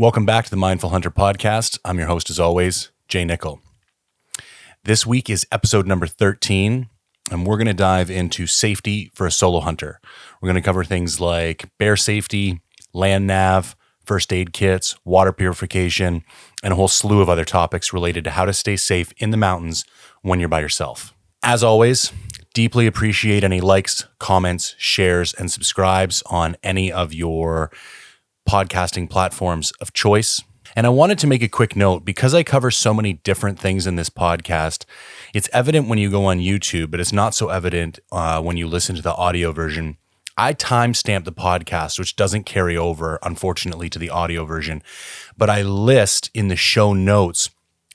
Welcome back to the Mindful Hunter podcast. I'm your host, as always, Jay Nickel. This week is episode number 13, and we're going to dive into safety for a solo hunter. We're going to cover things like bear safety, land nav, first aid kits, water purification, and a whole slew of other topics related to how to stay safe in the mountains when you're by yourself. As always, deeply appreciate any likes, comments, shares, and subscribes on any of your podcasting platforms of choice. And I wanted to make a quick note because I cover so many different things in this podcast. It's evident when you go on YouTube, but it's not so evident uh, when you listen to the audio version. I timestamp the podcast, which doesn't carry over, unfortunately, to the audio version, but I list in the show notes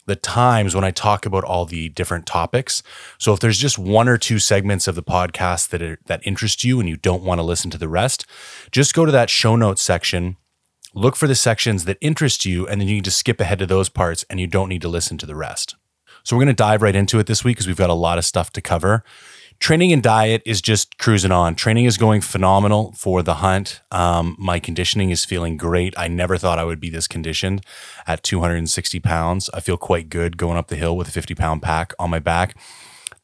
the times when I talk about all the different topics. So if there's just one or two segments of the podcast that are, that interest you and you don't want to listen to the rest, just go to that show notes section look for the sections that interest you, and then you can just skip ahead to those parts and you don't need to listen to the rest. So, we're going to dive right into it this week because we've got a lot of stuff to cover. Training and diet is just cruising on. Training is going phenomenal for the hunt. Um, my conditioning is feeling great. I never thought I would be this conditioned at 260 pounds. I feel quite good going up the hill with a 50 pound pack on my back.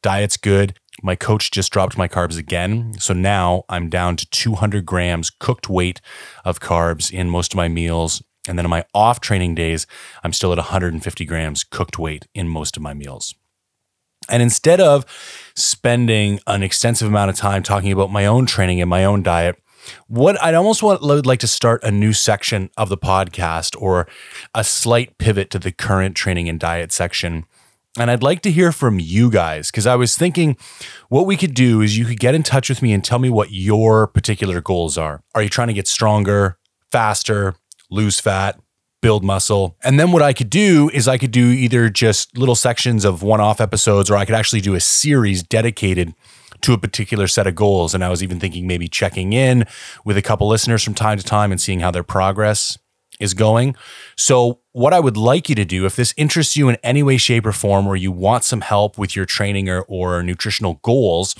Diet's good. My coach just dropped my carbs again. So now I'm down to 200 grams cooked weight of carbs in most of my meals. And then on my off training days, I'm still at 150 grams cooked weight in most of my meals. And instead of spending an extensive amount of time talking about my own training and my own diet, what I'd almost want, would like to start a new section of the podcast or a slight pivot to the current training and diet section and I'd like to hear from you guys because I was thinking what we could do is you could get in touch with me and tell me what your particular goals are. Are you trying to get stronger, faster, lose fat, build muscle? And then what I could do is I could do either just little sections of one off episodes or I could actually do a series dedicated to a particular set of goals. And I was even thinking maybe checking in with a couple listeners from time to time and seeing how their progress is going. So, what I would like you to do, if this interests you in any way, shape, or form, or you want some help with your training or, or nutritional goals,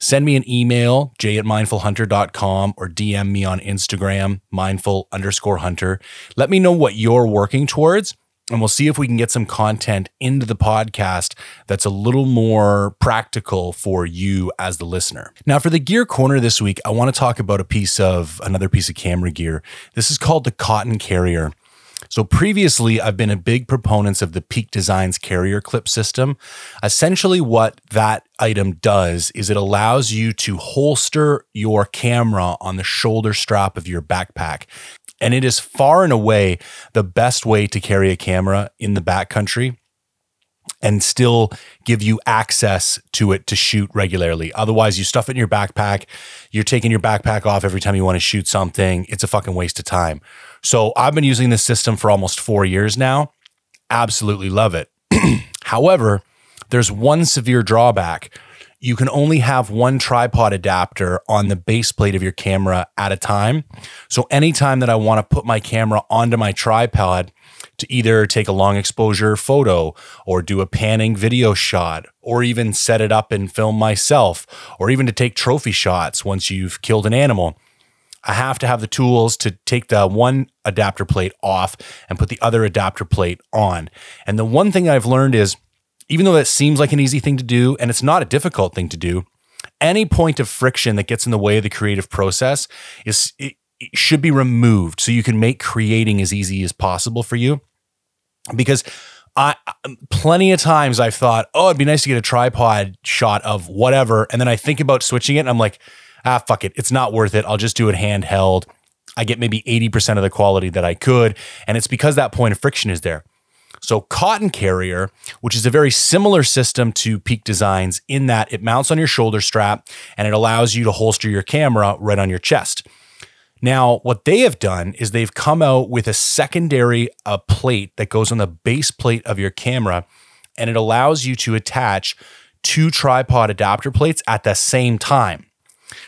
send me an email, j at mindfulhunter.com, or DM me on Instagram, mindful underscore hunter. Let me know what you're working towards and we'll see if we can get some content into the podcast that's a little more practical for you as the listener. Now, for the gear corner this week, I want to talk about a piece of another piece of camera gear. This is called the Cotton Carrier. So previously, I've been a big proponent of the Peak Designs carrier clip system. Essentially, what that item does is it allows you to holster your camera on the shoulder strap of your backpack. And it is far and away the best way to carry a camera in the backcountry and still give you access to it to shoot regularly. Otherwise, you stuff it in your backpack. You're taking your backpack off every time you want to shoot something. It's a fucking waste of time. So I've been using this system for almost four years now. Absolutely love it. However, there's one severe drawback you can only have one tripod adapter on the base plate of your camera at a time. So anytime that I want to put my camera onto my tripod to either take a long exposure photo or do a panning video shot or even set it up and film myself or even to take trophy shots once you've killed an animal, I have to have the tools to take the one adapter plate off and put the other adapter plate on. And the one thing I've learned is even though that seems like an easy thing to do, and it's not a difficult thing to do, any point of friction that gets in the way of the creative process is it, it should be removed so you can make creating as easy as possible for you. Because I plenty of times I've thought, oh, it'd be nice to get a tripod shot of whatever, and then I think about switching it, and I'm like, ah, fuck it, it's not worth it. I'll just do it handheld. I get maybe 80% of the quality that I could, and it's because that point of friction is there. So, Cotton Carrier, which is a very similar system to Peak Designs in that it mounts on your shoulder strap and it allows you to holster your camera right on your chest. Now, what they have done is they've come out with a secondary uh, plate that goes on the base plate of your camera and it allows you to attach two tripod adapter plates at the same time.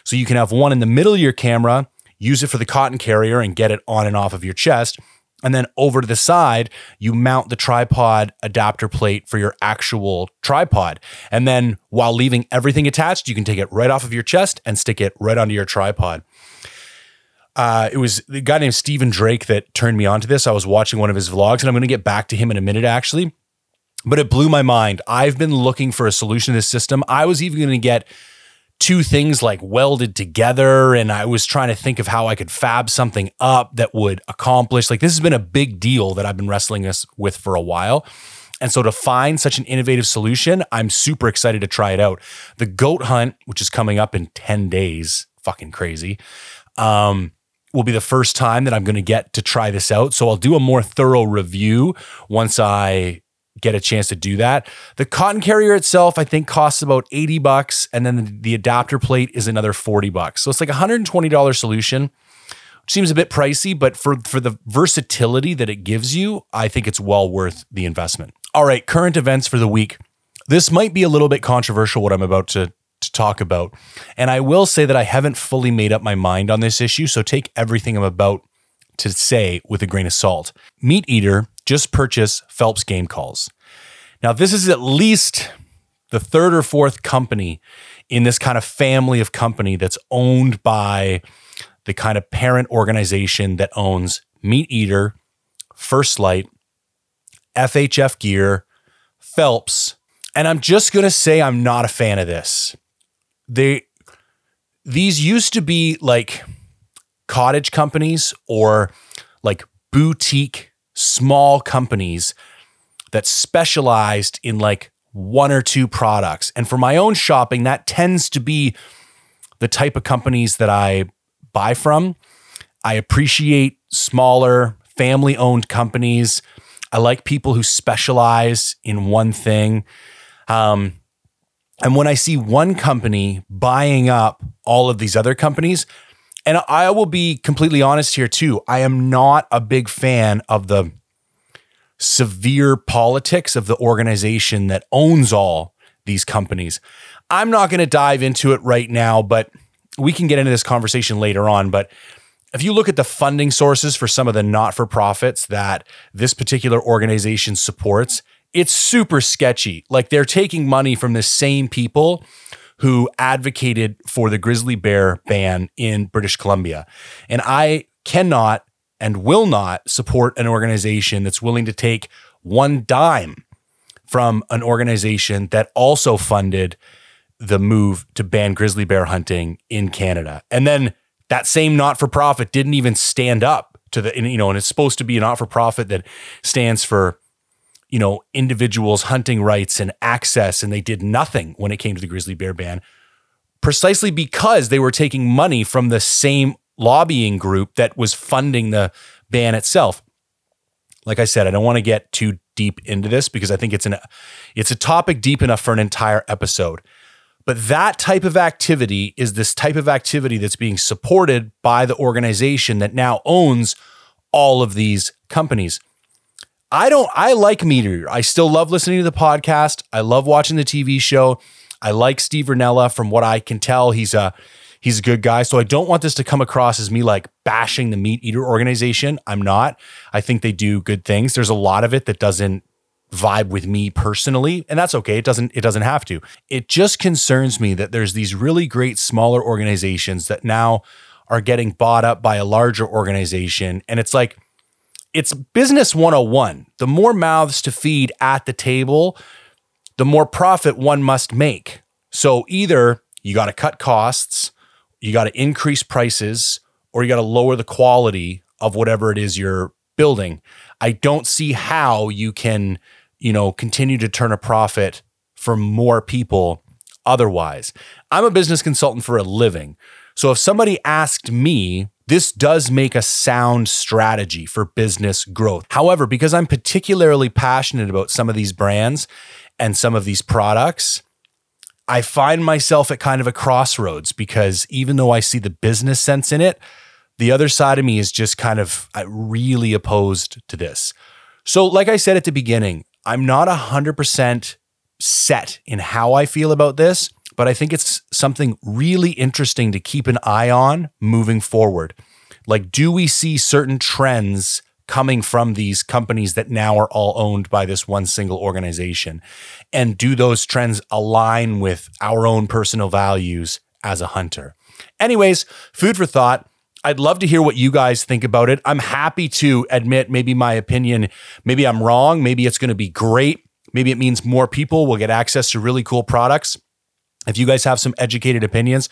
So you can have one in the middle of your camera, use it for the cotton carrier and get it on and off of your chest. And then over to the side, you mount the tripod adapter plate for your actual tripod. And then while leaving everything attached, you can take it right off of your chest and stick it right onto your tripod. Uh, it was the guy named Steven Drake that turned me onto this. I was watching one of his vlogs, and I'm going to get back to him in a minute, actually. But it blew my mind. I've been looking for a solution to this system. I was even going to get two things like welded together, and I was trying to think of how I could fab something up that would accomplish. Like this has been a big deal that I've been wrestling this with for a while. And so to find such an innovative solution, I'm super excited to try it out. The goat hunt, which is coming up in 10 days, fucking crazy, um, will be the first time that I'm going to get to try this out. So I'll do a more thorough review once I get a chance to do that. The cotton carrier itself, I think, costs about 80 bucks, and then the adapter plate is another 40 bucks. So it's like a $120 solution. Which seems a bit pricey, but for, for the versatility that it gives you, I think it's well worth the investment. All right, current events for the week. This might be a little bit controversial, what I'm about to, to talk about. And I will say that I haven't fully made up my mind on this issue, so take everything I'm about to say with a grain of salt. MeatEater just purchase Phelps Game Calls. Now, this is at least the third or fourth company in this kind of family of company that's owned by the kind of parent organization that owns MeatEater, First Lite, FHF Gear, Phelps, and I'm just going to say I'm not a fan of this. They these used to be like cottage companies or like boutique small companies that specialized in like one or two products. And for my own shopping, that tends to be the type of companies that I buy from. I appreciate smaller family owned companies I like people who specialize in one thing. Um, and when I see one company buying up all of these other companies, and I will be completely honest here too, I am not a big fan of the severe politics of the organization that owns all these companies. I'm not going to dive into it right now, but we can get into this conversation later on. But if you look at the funding sources for some of the not for profits that this particular organization supports, it's super sketchy. Like they're taking money from the same people who advocated for the grizzly bear ban in British Columbia. And I cannot and will not support an organization that's willing to take one dime from an organization that also funded the move to ban grizzly bear hunting in Canada. And then that same not for profit didn't even stand up to the, you know, and it's supposed to be a not for profit that stands for, you know, individuals' hunting rights and access. And they did nothing when it came to the grizzly bear ban, precisely because they were taking money from the same lobbying group that was funding the ban itself. Like I said, I don't want to get too deep into this because I think it's an it's a topic deep enough for an entire episode. But that type of activity is this type of activity that's being supported by the organization that now owns all of these companies. I don't, I like MeatEater. I still love listening to the podcast. I love watching the TV show. I like Steve Rinella from what I can tell. He's a, he's a good guy. So I don't want this to come across as me like bashing the MeatEater organization. I'm not. I think they do good things. There's a lot of it that doesn't vibe with me personally and that's okay it doesn't it doesn't have to it just concerns me that there's these really great smaller organizations that now are getting bought up by a larger organization and it's like it's business 101 the more mouths to feed at the table the more profit one must make so either you got to cut costs you got to increase prices or you got to lower the quality of whatever it is you're building i don't see how you can you know, continue to turn a profit for more people otherwise. I'm a business consultant for a living. So if somebody asked me, this does make a sound strategy for business growth. However, because I'm particularly passionate about some of these brands and some of these products, I find myself at kind of a crossroads because even though I see the business sense in it, the other side of me is just kind of uh, really opposed to this. So, like I said at the beginning, I'm not 100% set in how I feel about this, but I think it's something really interesting to keep an eye on moving forward. Like, do we see certain trends coming from these companies that now are all owned by this one single organization? And do those trends align with our own personal values as a hunter? Anyways, food for thought. I'd love to hear what you guys think about it. I'm happy to admit maybe my opinion, maybe I'm wrong, maybe it's going to be great. Maybe it means more people will get access to really cool products. If you guys have some educated opinions,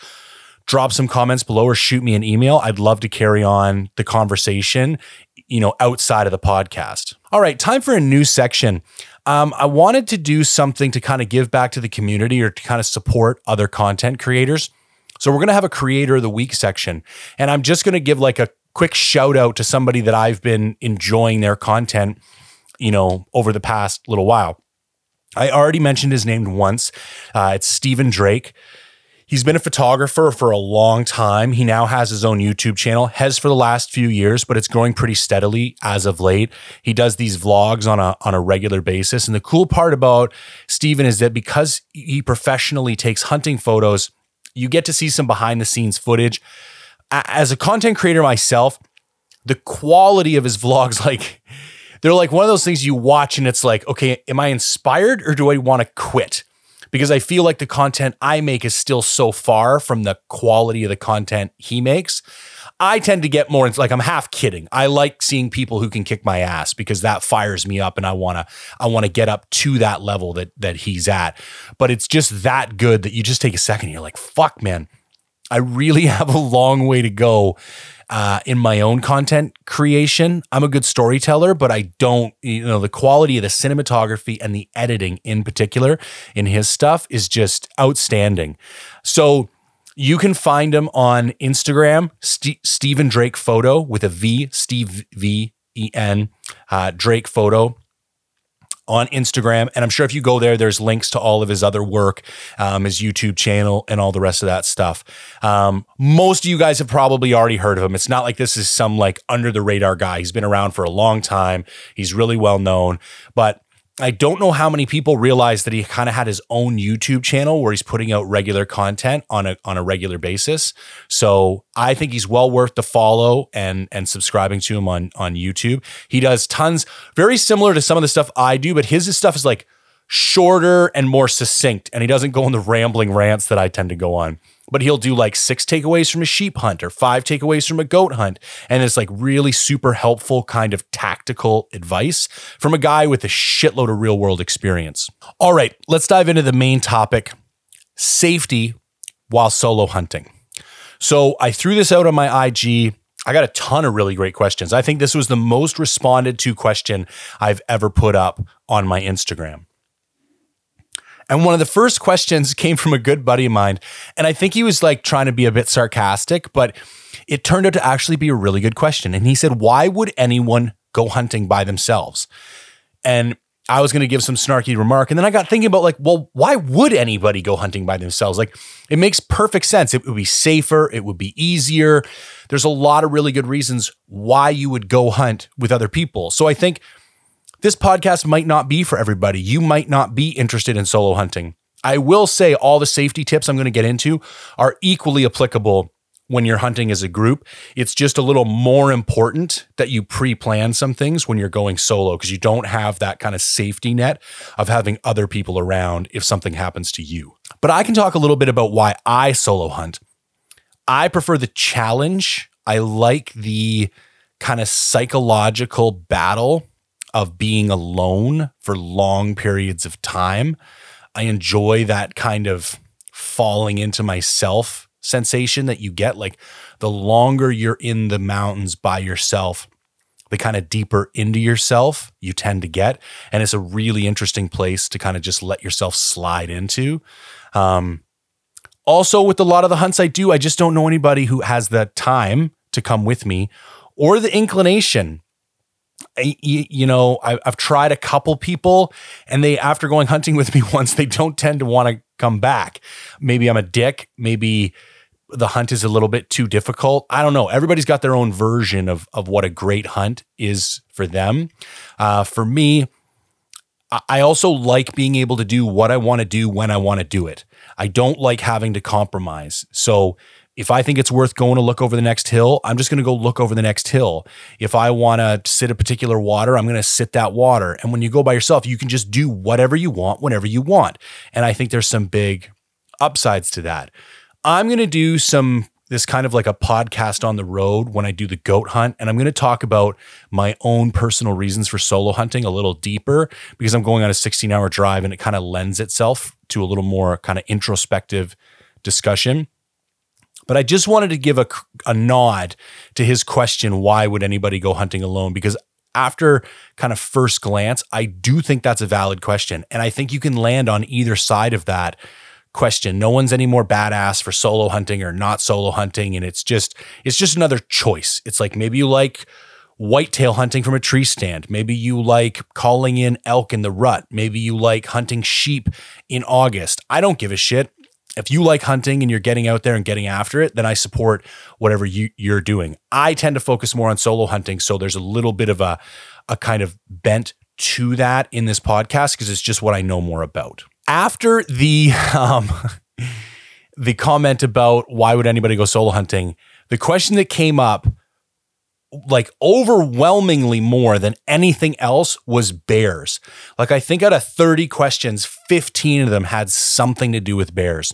drop some comments below or shoot me an email. I'd love to carry on the conversation, you know, outside of the podcast. All right, time for a new section. Um, I wanted to do something to kind of give back to the community or to kind of support other content creators. So we're going to have a creator of the week section. And I'm just going to give like a quick shout out to somebody that I've been enjoying their content, you know, over the past little while. I already mentioned his name once. Uh, it's Steven Drake. He's been a photographer for a long time. He now has his own YouTube channel, has for the last few years, but it's growing pretty steadily as of late. He does these vlogs on a on a regular basis. And the cool part about Steven is that because he professionally takes hunting photos, you get to see some behind the scenes footage. As a content creator myself, the quality of his vlogs like they're like one of those things you watch and it's like, okay, am I inspired or do I want to quit? because I feel like the content I make is still so far from the quality of the content he makes. I tend to get more like I'm half kidding. I like seeing people who can kick my ass because that fires me up and I want to I want to get up to that level that that he's at. But it's just that good that you just take a second you're like, "Fuck, man. I really have a long way to go uh, in my own content creation. I'm a good storyteller, but I don't, you know, the quality of the cinematography and the editing in particular in his stuff is just outstanding. So you can find him on Instagram, St- Steven Drake Photo with a V, Steve V E N, uh, Drake Photo on Instagram. And I'm sure if you go there, there's links to all of his other work, um, his YouTube channel, and all the rest of that stuff. Um, most of you guys have probably already heard of him. It's not like this is some like under the radar guy. He's been around for a long time. He's really well known, but I don't know how many people realize that he kind of had his own YouTube channel where he's putting out regular content on a on a regular basis. So I think he's well worth the follow and and subscribing to him on on YouTube. He does tons very similar to some of the stuff I do, but his stuff is like shorter and more succinct, and he doesn't go on the rambling rants that I tend to go on but he'll do like six takeaways from a sheep hunt or five takeaways from a goat hunt. And it's like really super helpful kind of tactical advice from a guy with a shitload of real world experience. All right, let's dive into the main topic safety while solo hunting. So I threw this out on my IG. I got a ton of really great questions. I think this was the most responded to question I've ever put up on my Instagram. And one of the first questions came from a good buddy of mine. And I think he was like trying to be a bit sarcastic, but it turned out to actually be a really good question. And he said, Why would anyone go hunting by themselves? And I was going to give some snarky remark. And then I got thinking about, like, well, why would anybody go hunting by themselves? Like, it makes perfect sense. It would be safer, it would be easier. There's a lot of really good reasons why you would go hunt with other people. So I think this podcast might not be for everybody. You might not be interested in solo hunting. I will say all the safety tips I'm going to get into are equally applicable when you're hunting as a group. It's just a little more important that you pre plan some things when you're going solo because you don't have that kind of safety net of having other people around if something happens to you. But I can talk a little bit about why I solo hunt. I prefer the challenge, I like the kind of psychological battle of being alone for long periods of time. I enjoy that kind of falling into myself sensation that you get. Like the longer you're in the mountains by yourself, the kind of deeper into yourself you tend to get. And it's a really interesting place to kind of just let yourself slide into. Um, also, with a lot of the hunts I do, I just don't know anybody who has the time to come with me or the inclination you know, I've tried a couple people and they, after going hunting with me once, they don't tend to want to come back. Maybe I'm a dick. Maybe the hunt is a little bit too difficult. I don't know. Everybody's got their own version of, of what a great hunt is for them. Uh, for me, I also like being able to do what I want to do when I want to do it. I don't like having to compromise. So if I think it's worth going to look over the next hill, I'm just going to go look over the next hill. If I want to sit a particular water, I'm going to sit that water. And when you go by yourself, you can just do whatever you want whenever you want. And I think there's some big upsides to that. I'm going to do some this kind of like a podcast on the road when I do the goat hunt. And I'm going to talk about my own personal reasons for solo hunting a little deeper because I'm going on a 16 hour drive and it kind of lends itself to a little more kind of introspective discussion. But I just wanted to give a, a nod to his question why would anybody go hunting alone? Because after kind of first glance, I do think that's a valid question. And I think you can land on either side of that question. No one's any more badass for solo hunting or not solo hunting. And it's just, it's just another choice. It's like maybe you like whitetail hunting from a tree stand. Maybe you like calling in elk in the rut. Maybe you like hunting sheep in August. I don't give a shit. If you like hunting and you're getting out there and getting after it, then I support whatever you, you're doing. I tend to focus more on solo hunting. So there's a little bit of a, a kind of bent to that in this podcast because it's just what I know more about after the um, the comment about why would anybody go solo hunting, the question that came up like overwhelmingly more than anything else was bears. Like I think out of 30 questions, 15 of them had something to do with bears.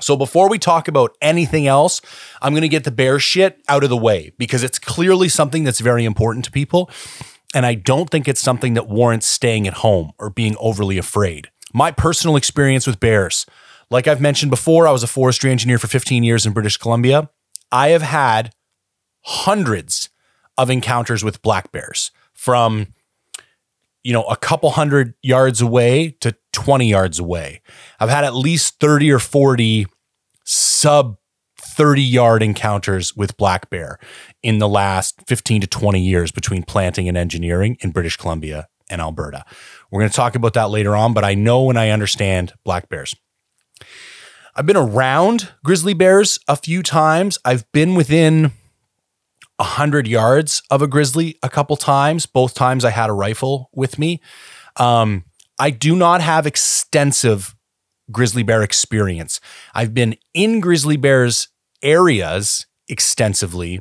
So before we talk about anything else, I'm going to get the bear shit out of the way because it's clearly something that's very important to people. And I don't think it's something that warrants staying at home or being overly afraid my personal experience with bears. Like I've mentioned before, I was a forestry engineer for 15 years in British Columbia. I have had hundreds of encounters with black bears from you know a couple hundred yards away to 20 yards away. I've had at least 30 or 40 sub 30 yard encounters with black bear in the last 15 to 20 years between planting and engineering in British Columbia and Alberta. We're going to talk about that later on, but I know and I understand black bears. I've been around grizzly bears a few times. I've been within a hundred yards of a grizzly a couple times. Both times I had a rifle with me. Um, I do not have extensive grizzly bear experience. I've been in grizzly bears areas extensively,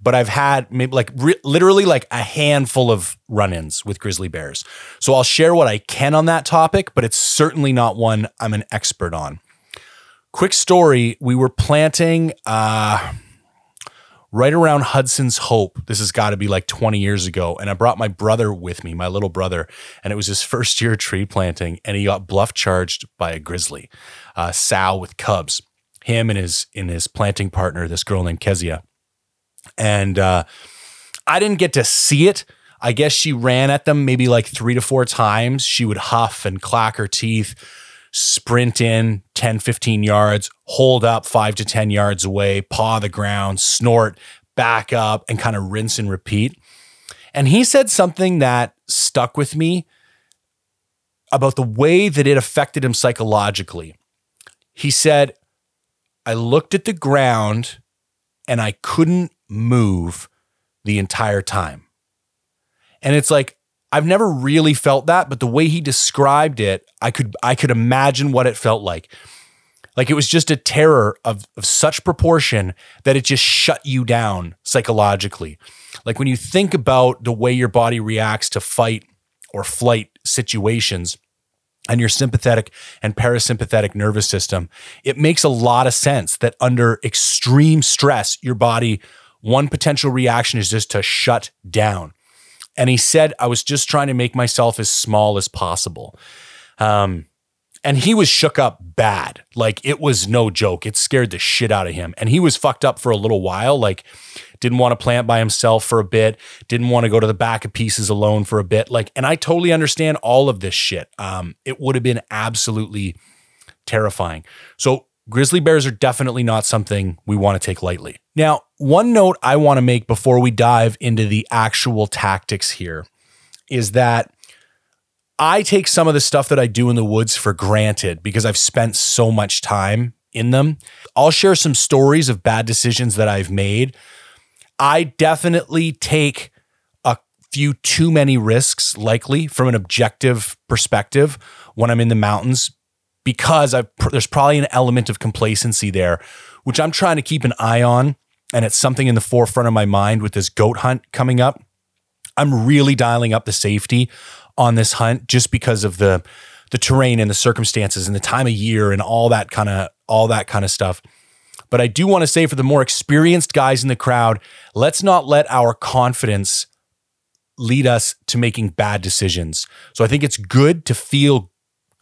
but I've had maybe like re- literally like a handful of run-ins with grizzly bears. So I'll share what I can on that topic, but it's certainly not one I'm an expert on. Quick story, we were planting uh right around Hudson's Hope. This has got to be like 20 years ago. And I brought my brother with me, my little brother, and it was his first year tree planting. And he got bluff charged by a grizzly, uh, sow with cubs. Him and his in his planting partner, this girl named Kezia. And uh, I didn't get to see it. I guess she ran at them maybe like three to four times. She would huff and clack her teeth, sprint in 10, 15 yards, hold up five to 10 yards away, paw the ground, snort, back up, and kind of rinse and repeat. And he said something that stuck with me about the way that it affected him psychologically. He said, I looked at the ground and I couldn't move the entire time. And it's like, I've never really felt that, but the way he described it, I could I could imagine what it felt like. Like it was just a terror of, of such proportion that it just shut you down psychologically. Like when you think about the way your body reacts to fight or flight situations and your sympathetic and parasympathetic nervous system, it makes a lot of sense that under extreme stress, your body one potential reaction is just to shut down. And he said, I was just trying to make myself as small as possible. Um, and he was shook up bad. Like it was no joke. It scared the shit out of him. And he was fucked up for a little while. Like, didn't want to plant by himself for a bit, didn't want to go to the back of pieces alone for a bit. Like, and I totally understand all of this shit. Um, it would have been absolutely terrifying. So grizzly bears are definitely not something we want to take lightly. Now, one note I want to make before we dive into the actual tactics here is that I take some of the stuff that I do in the woods for granted because I've spent so much time in them. I'll share some stories of bad decisions that I've made. I definitely take a few too many risks, likely from an objective perspective, when I'm in the mountains because I've, there's probably an element of complacency there, which I'm trying to keep an eye on. And it's something in the forefront of my mind with this goat hunt coming up. I'm really dialing up the safety on this hunt just because of the the terrain and the circumstances and the time of year and all that kind of all that kind of stuff. But I do want to say for the more experienced guys in the crowd, let's not let our confidence lead us to making bad decisions. So I think it's good to feel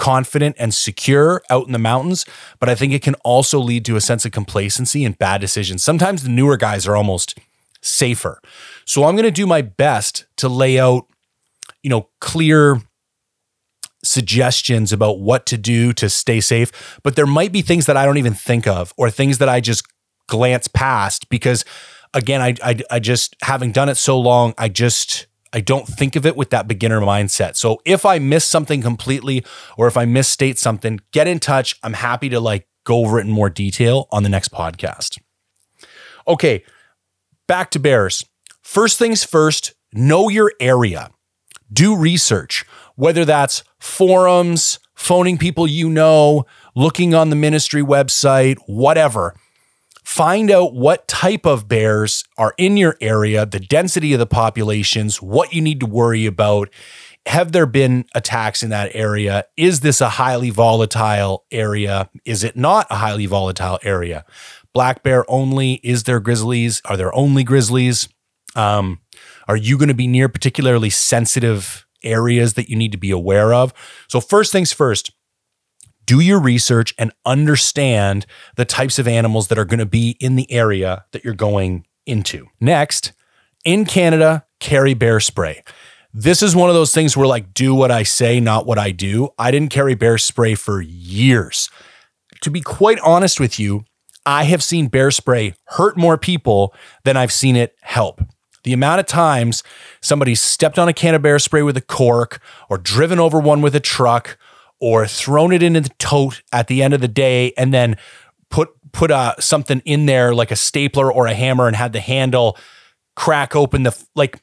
confident and secure out in the mountains, but I think it can also lead to a sense of complacency and bad decisions. Sometimes the newer guys are almost safer. So I'm going to do my best to lay out, you know, clear suggestions about what to do to stay safe, but there might be things that I don't even think of or things that I just glance past because again, I I, I just having done it so long, I just I don't think of it with that beginner mindset. So if I miss something completely or if I misstate something, get in touch. I'm happy to like go over it in more detail on the next podcast. Okay, back to bears. First things first, know your area. Do research, whether that's forums, phoning people you know, looking on the ministry website, whatever. Find out what type of bears are in your area, the density of the populations, what you need to worry about. Have there been attacks in that area? Is this a highly volatile area? Is it not a highly volatile area? Black bear only? Is there grizzlies? Are there only grizzlies? Um, are you going to be near particularly sensitive areas that you need to be aware of? So, first things first, do your research and understand the types of animals that are going to be in the area that you're going into. Next, in Canada, carry bear spray. This is one of those things where, like, do what I say, not what I do. I didn't carry bear spray for years. To be quite honest with you, I have seen bear spray hurt more people than I've seen it help. The amount of times somebody stepped on a can of bear spray with a cork or driven over one with a truck or thrown it into the tote at the end of the day and then put put uh, something in there like a stapler or a hammer and had the handle crack open the like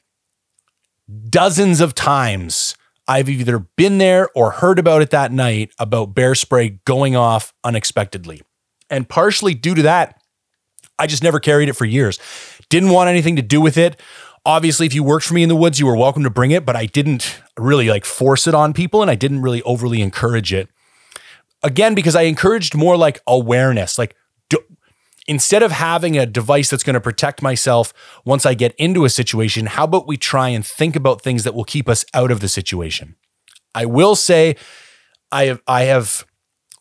dozens of times I've either been there or heard about it that night about bear spray going off unexpectedly. And partially due to that, I just never carried it for years. Didn't want anything to do with it. Obviously, if you worked for me in the woods, you were welcome to bring it, but I didn't really like force it on people and I didn't really overly encourage it. Again, because I encouraged more like awareness, like do, instead of having a device that's going to protect myself once I get into a situation, how about we try and think about things that will keep us out of the situation? I will say I have I have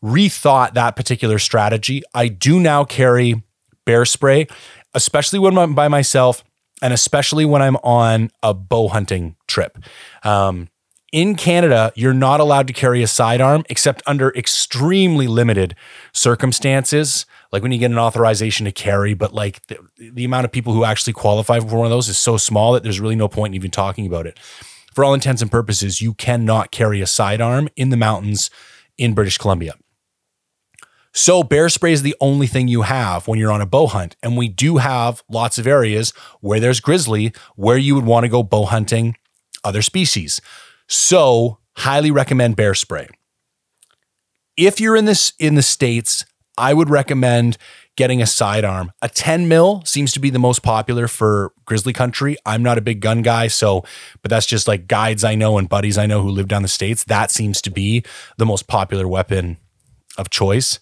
rethought that particular strategy. I do now carry bear spray, especially when I'm by myself and especially when I'm on a bow hunting trip. Um, in Canada, you're not allowed to carry a sidearm except under extremely limited circumstances, like when you get an authorization to carry. But like the, the amount of people who actually qualify for one of those is so small that there's really no point in even talking about it. For all intents and purposes, you cannot carry a sidearm in the mountains in British Columbia. So bear spray is the only thing you have when you're on a bow hunt. And we do have lots of areas where there's grizzly where you would want to go bow hunting other species. So highly recommend bear spray. If you're in this in the States, I would recommend getting a sidearm. A 10 mil seems to be the most popular for grizzly country. I'm not a big gun guy, so but that's just like guides I know and buddies I know who live down the states. That seems to be the most popular weapon of choice.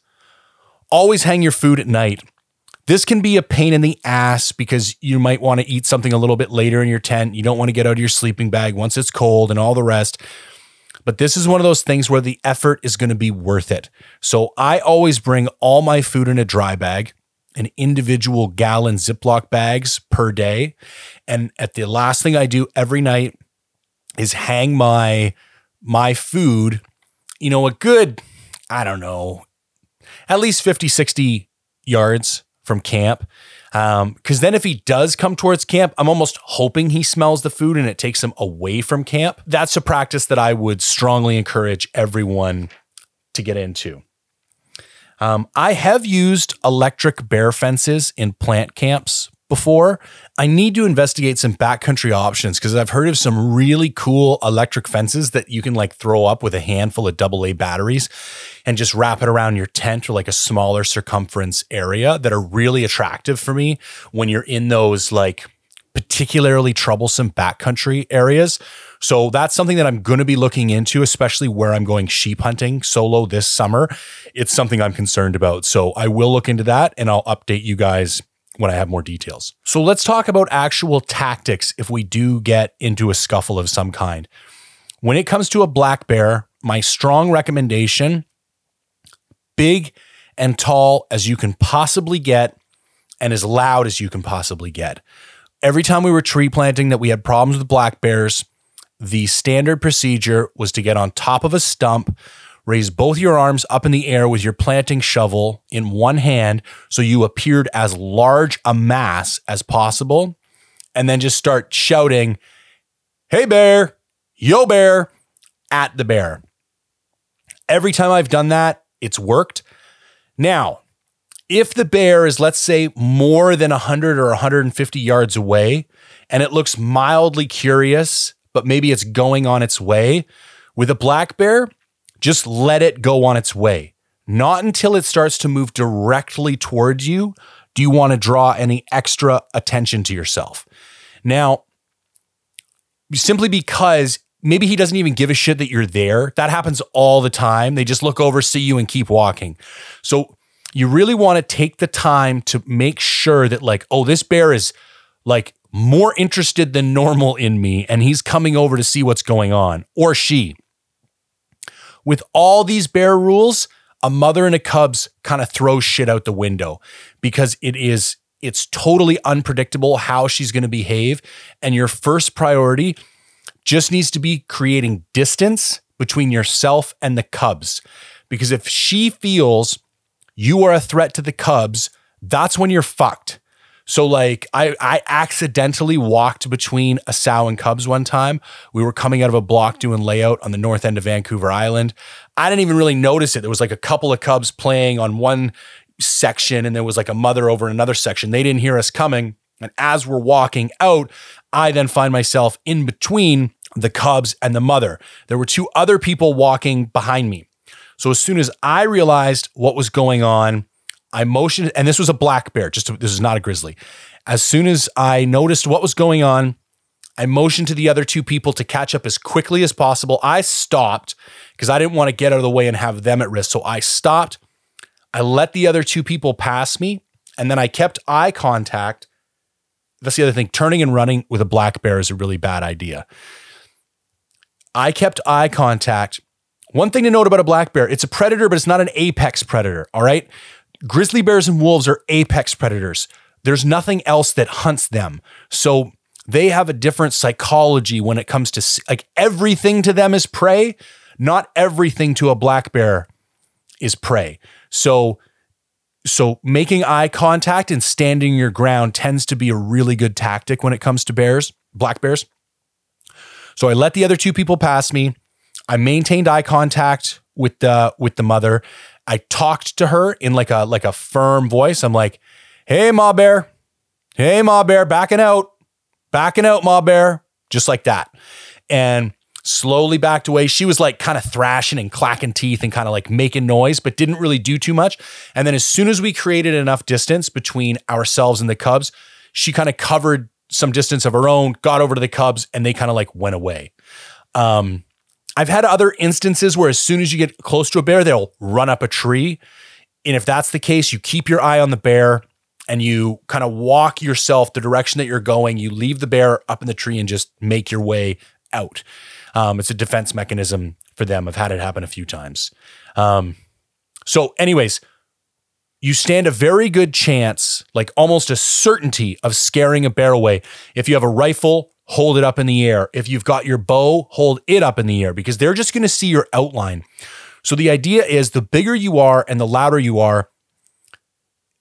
Always hang your food at night. This can be a pain in the ass because you might want to eat something a little bit later in your tent. You don't want to get out of your sleeping bag once it's cold and all the rest. But this is one of those things where the effort is going to be worth it. So I always bring all my food in a dry bag, an individual gallon Ziploc bags per day. And at the last thing I do every night is hang my my food, you know, a good, I don't know, at least 50, 60 yards from camp. Because um, then if he does come towards camp, I'm almost hoping he smells the food and it takes him away from camp. That's a practice that I would strongly encourage everyone to get into. Um, I have used electric bear fences in plant camps before. I need to investigate some backcountry options because I've heard of some really cool electric fences that you can like throw up with a handful of AA batteries and just wrap it around your tent or like a smaller circumference area that are really attractive for me when you're in those like particularly troublesome backcountry areas. So that's something that I'm going to be looking into, especially where I'm going sheep hunting solo this summer. It's something I'm concerned about. So I will look into that and I'll update you guys when I have more details. So let's talk about actual tactics if we do get into a scuffle of some kind. When it comes to a black bear, my strong recommendation big and tall as you can possibly get and as loud as you can possibly get. Every time we were tree planting that we had problems with black bears, the standard procedure was to get on top of a stump, raise both your arms up in the air with your planting shovel in one hand so you appeared as large a mass as possible, and then just start shouting, Hey, bear, yo, bear, at the bear. Every time I've done that, it's worked. Now, if the bear is, let's say, more than 100 or 150 yards away and it looks mildly curious but maybe it's going on its way. With a black bear, just let it go on its way. Not until it starts to move directly towards you do you want to draw any extra attention to yourself. Now, simply because maybe he doesn't even give a shit that you're there. That happens all the time. They just look over, see you, and keep walking. So you really want to take the time to make sure that, like, oh, this bear is like more interested than normal in me and he's coming over to see what's going on, or she. With all these bear rules, a mother and a cubs kind of throw shit out the window because it is it's totally unpredictable how she's going to behave. And your first priority just needs to be creating distance between yourself and the cubs. Because if she feels you are a threat to the cubs that's when you're fucked so like I I accidentally walked between a sow and cubs one time. We were coming out of a block doing layout on the north end of Vancouver Island. I didn't even really notice it. There was like a couple of cubs playing on one section and there was like a mother over in another section. They didn't hear us coming. And as we're walking out, I then find myself in between the cubs and the mother. There were two other people walking behind me. So as soon as I realized what was going on, I motioned, and this was a black bear. Just to, this is not a grizzly. As soon as I noticed what was going on, I motioned to the other two people to catch up as quickly as possible. I stopped because I didn't want to get out of the way and have them at risk. So I stopped. I let the other two people pass me, and then I kept eye contact. That's the other thing. Turning and running with a black bear is a really bad idea. I kept eye contact. One thing to note about a black bear, it's a predator, but it's not an apex predator. All right grizzly bears and wolves are apex predators. There's nothing else that hunts them. So they have a different psychology when it comes to like everything to them is prey. Not everything to a black bear is prey. So so making eye contact and standing your ground tends to be a really good tactic when it comes to bears, black bears. So I let the other two people pass me. I maintained eye contact with the with the mother I talked to her in like a like a firm voice. I'm like, "Hey, Ma Bear, hey, Ma Bear, backing out, backing out, Ma Bear," just like that, and slowly backed away. She was like kind of thrashing and clacking teeth and kind of like making noise, but didn't really do too much. And then as soon as we created enough distance between ourselves and the Cubs, she kind of covered some distance of her own, got over to the Cubs, and they kind of like went away. Um, I've had other instances where as soon as you get close to a bear, they'll run up a tree. And if that's the case, you keep your eye on the bear and you kind of walk yourself the direction that you're going. You leave the bear up in the tree and just make your way out. Um, it's a defense mechanism for them. I've had it happen a few times. Um, so, anyways, you stand a very good chance, like almost a certainty of scaring a bear away if you have a rifle hold it up in the air. If you've got your bow, hold it up in the air because they're just going to see your outline. So the idea is the bigger you are and the louder you are,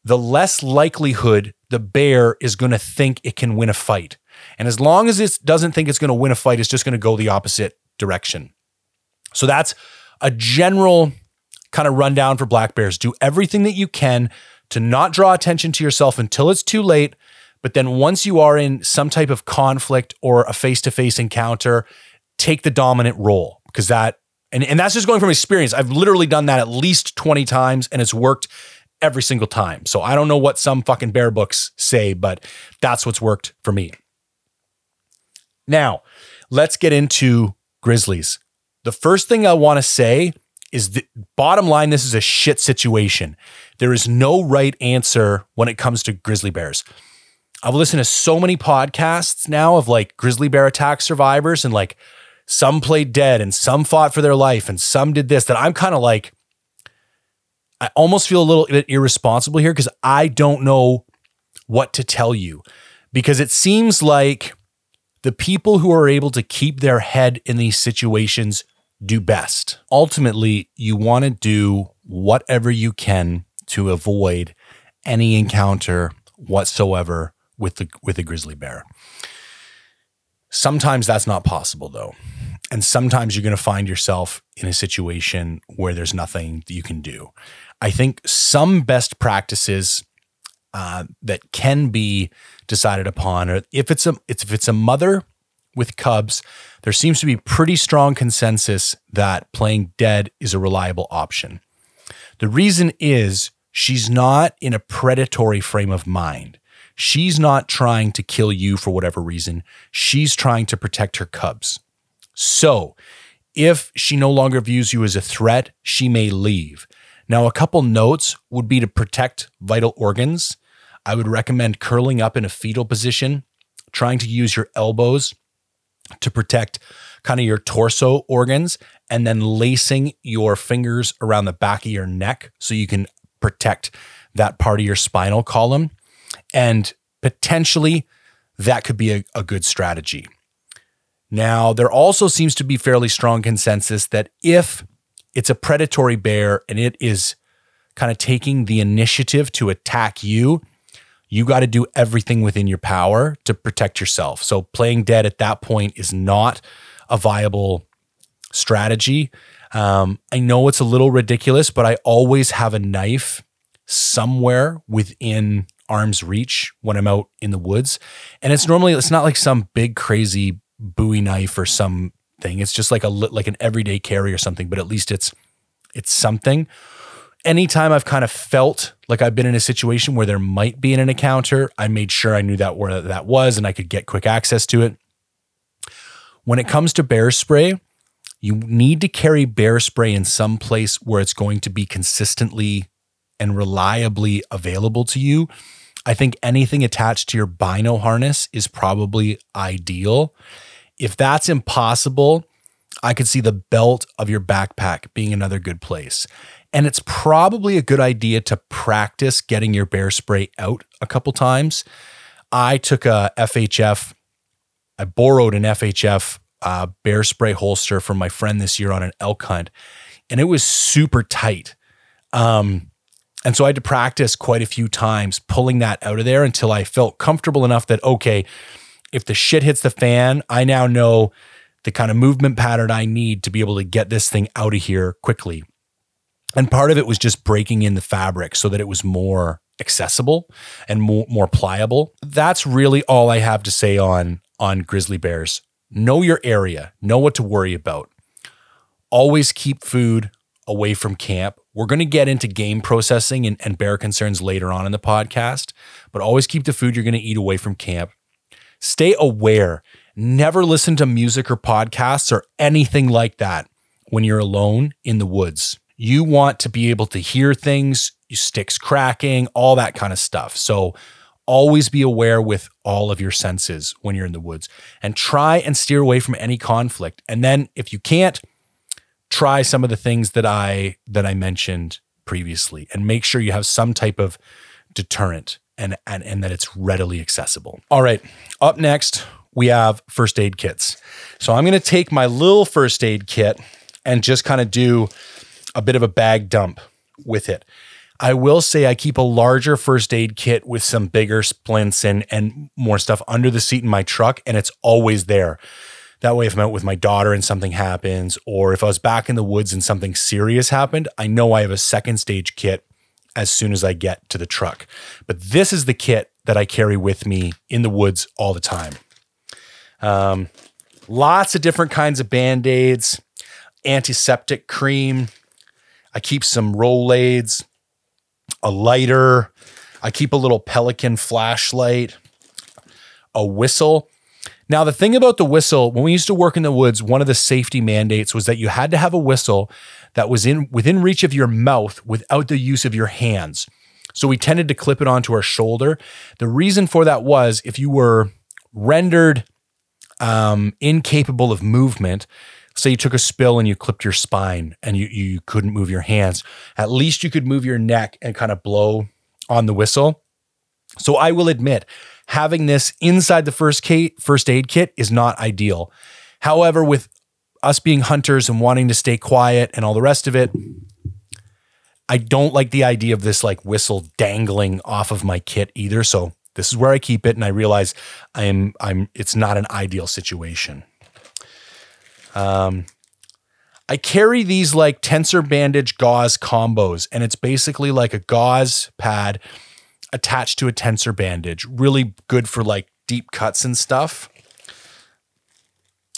the less likelihood the bear is going to think it can win a fight. And as long as it doesn't think it's going to win a fight, it's just going to go the opposite direction. So that's a general kind of rundown for black bears. Do everything that you can to not draw attention to yourself until it's too late but then once you are in some type of conflict or a face to face encounter, take the dominant role because that, and, and that's just going from experience. I've literally done that at least 20 times and it's worked every single time. So I don't know what some fucking bear books say, but that's what's worked for me. Now, let's get into grizzlies. The first thing I want to say is the bottom line this is a shit situation. There is no right answer when it comes to grizzly bears. I've listened to so many podcasts now of like grizzly bear attack survivors and like some played dead and some fought for their life and some did this that I'm kind of like I almost feel a little bit irresponsible here because I don't know what to tell you because it seems like the people who are able to keep their head in these situations do best. Ultimately, you want to do whatever you can to avoid any encounter whatsoever with the with a grizzly bear. Sometimes that's not possible though. And sometimes you're going to find yourself in a situation where there's nothing you can do. I think some best practices uh, that can be decided upon, or if it's a if it's a mother with cubs, there seems to be pretty strong consensus that playing dead is a reliable option. The reason is she's not in a predatory frame of mind. She's not trying to kill you for whatever reason. She's trying to protect her cubs. So, if she no longer views you as a threat, she may leave. Now, a couple notes would be to protect vital organs. I would recommend curling up in a fetal position, trying to use your elbows to protect kind of your torso organs, and then lacing your fingers around the back of your neck so you can protect that part of your spinal column. And potentially that could be a, a good strategy. Now, there also seems to be fairly strong consensus that if it's a predatory bear and it is kind of taking the initiative to attack you, you got to do everything within your power to protect yourself. So playing dead at that point is not a viable strategy. Um, I know it's a little ridiculous, but I always have a knife somewhere within arm's reach when I'm out in the woods. And it's normally, it's not like some big crazy Bowie knife or some thing. It's just like a like an everyday carry or something, but at least it's it's something. Anytime I've kind of felt like I've been in a situation where there might be an encounter, I made sure I knew that where that was and I could get quick access to it. When it comes to bear spray, you need to carry bear spray in some place where it's going to be consistently and reliably available to you. I think anything attached to your bino harness is probably ideal. If that's impossible, I could see the belt of your backpack being another good place. And it's probably a good idea to practice getting your bear spray out a couple times. I took a FHF, I borrowed an FHF uh, bear spray holster from my friend this year on an elk hunt, and it was super tight. Um, and so I had to practice quite a few times pulling that out of there until I felt comfortable enough that, okay, if the shit hits the fan, I now know the kind of movement pattern I need to be able to get this thing out of here quickly. And part of it was just breaking in the fabric so that it was more accessible and more, more pliable. That's really all I have to say on on grizzly bears. Know your area, know what to worry about. Always keep food away from camp. We're going to get into game processing and, and bear concerns later on in the podcast, but always keep the food you're going to eat away from camp. Stay aware. Never listen to music or podcasts or anything like that when you're alone in the woods. You want to be able to hear things, sticks cracking, all that kind of stuff. So always be aware with all of your senses when you're in the woods and try and steer away from any conflict. And then if you can't, try some of the things that I that I mentioned previously and make sure you have some type of deterrent and and, and that it's readily accessible. All right. Up next, we have first aid kits. So I'm going to take my little first aid kit and just kind of do a bit of a bag dump with it. I will say I keep a larger first aid kit with some bigger splints and and more stuff under the seat in my truck and it's always there. That way, if I'm out with my daughter and something happens, or if I was back in the woods and something serious happened, I know I have a second stage kit as soon as I get to the truck. But this is the kit that I carry with me in the woods all the time. Um, lots of different kinds of band aids, antiseptic cream. I keep some Rolaids, a lighter. I keep a little Pelican flashlight, a whistle. Now, the thing about the whistle, when we used to work in the woods, one of the safety mandates was that you had to have a whistle that was in within reach of your mouth without the use of your hands. So we tended to clip it onto our shoulder. The reason for that was if you were rendered um, incapable of movement, say you took a spill and you clipped your spine and you, you couldn't move your hands, at least you could move your neck and kind of blow on the whistle. So I will admit, having this inside the first kit, first aid kit is not ideal. However, with us being hunters and wanting to stay quiet and all the rest of it, I don't like the idea of this like whistle dangling off of my kit either. So this is where I keep it, and I realize I'm I'm it's not an ideal situation. Um, I carry these like tensor bandage gauze combos, and it's basically like a gauze pad attached to a tensor bandage. Really good for like deep cuts and stuff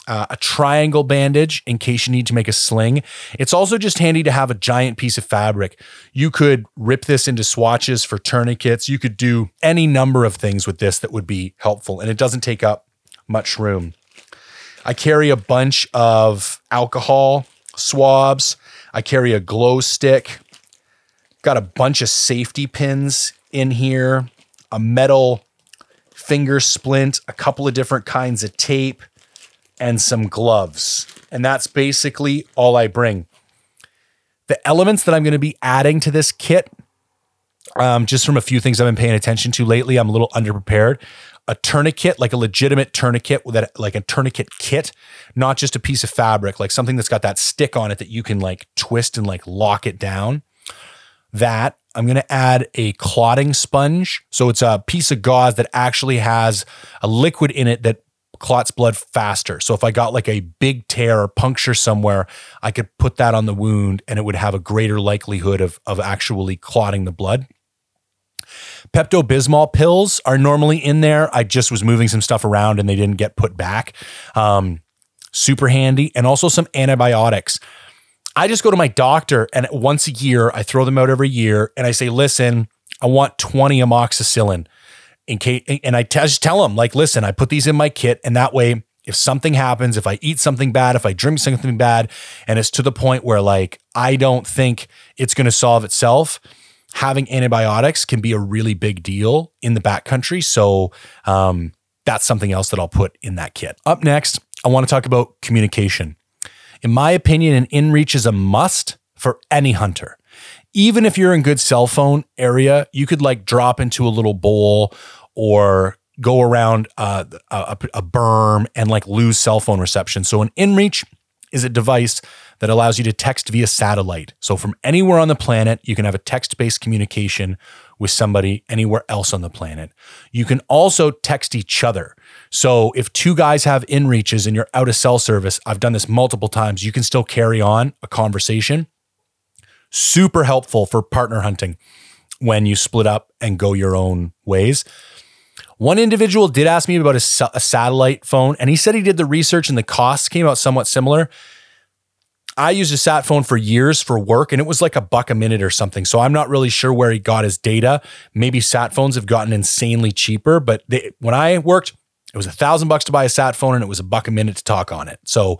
uh, a triangle bandage in case you need to make a sling. It's also just handy to have a giant piece of fabric. You could rip this into swatches for tourniquets. You could do any number of things with this that would be helpful, and it doesn't take up much room. I carry a bunch of alcohol swabs. I carry a glow stick. Got a bunch of safety pins in here, a metal finger splint, a couple of different kinds of tape and some gloves. And that's basically all I bring. The elements that I'm going to be adding to this kit, um, just from a few things I've been paying attention to lately, I'm a little underprepared. A tourniquet, like a legitimate tourniquet, with that, like a tourniquet kit, not just a piece of fabric, like something that's got that stick on it that you can like twist and like lock it down. That I'm going to add a clotting sponge. So it's a piece of gauze that actually has a liquid in it that clots blood faster. So if I got like a big tear or puncture somewhere, I could put that on the wound and it would have a greater likelihood of, of actually clotting the blood. Pepto Bismol pills are normally in there. I just was moving some stuff around and they didn't get put back. Um, super handy. And also some antibiotics. I just go to my doctor and once a year, I throw them out every year and I say, listen, I want 20 amoxicillin in case, and I just tell them like, listen, I put these in my kit, and that way, if something happens, if I eat something bad, if I drink something bad, and it's to the point where like I don't think it's going to solve itself, having antibiotics can be a really big deal in the backcountry. So um, that's something else that I'll put in that kit. Up next, I want to talk about communication. In my opinion, an inReach is a must for any hunter even if you're in good cell phone area, you could like drop into a little bowl or go around uh, a, a berm and like lose cell phone reception. So an inReach is a device that allows you to text via satellite. So from anywhere on the planet, you can have a text-based communication with somebody anywhere else on the planet. You can also text each other. So if two guys have inReaches and you're out of cell service, I've done this multiple times, you can still carry on a conversation. Super helpful for partner hunting when you split up and go your own ways. One individual did ask me about a, a, satellite phone, and he said he did the research and the costs came out somewhat similar. I used a sat phone for years for work, and it was like a buck a minute or something. So I'm not really sure where he got his data. Maybe sat phones have gotten insanely cheaper, but they, when I worked, it was a thousand bucks to buy a sat phone, and it was a buck a minute to talk on it. So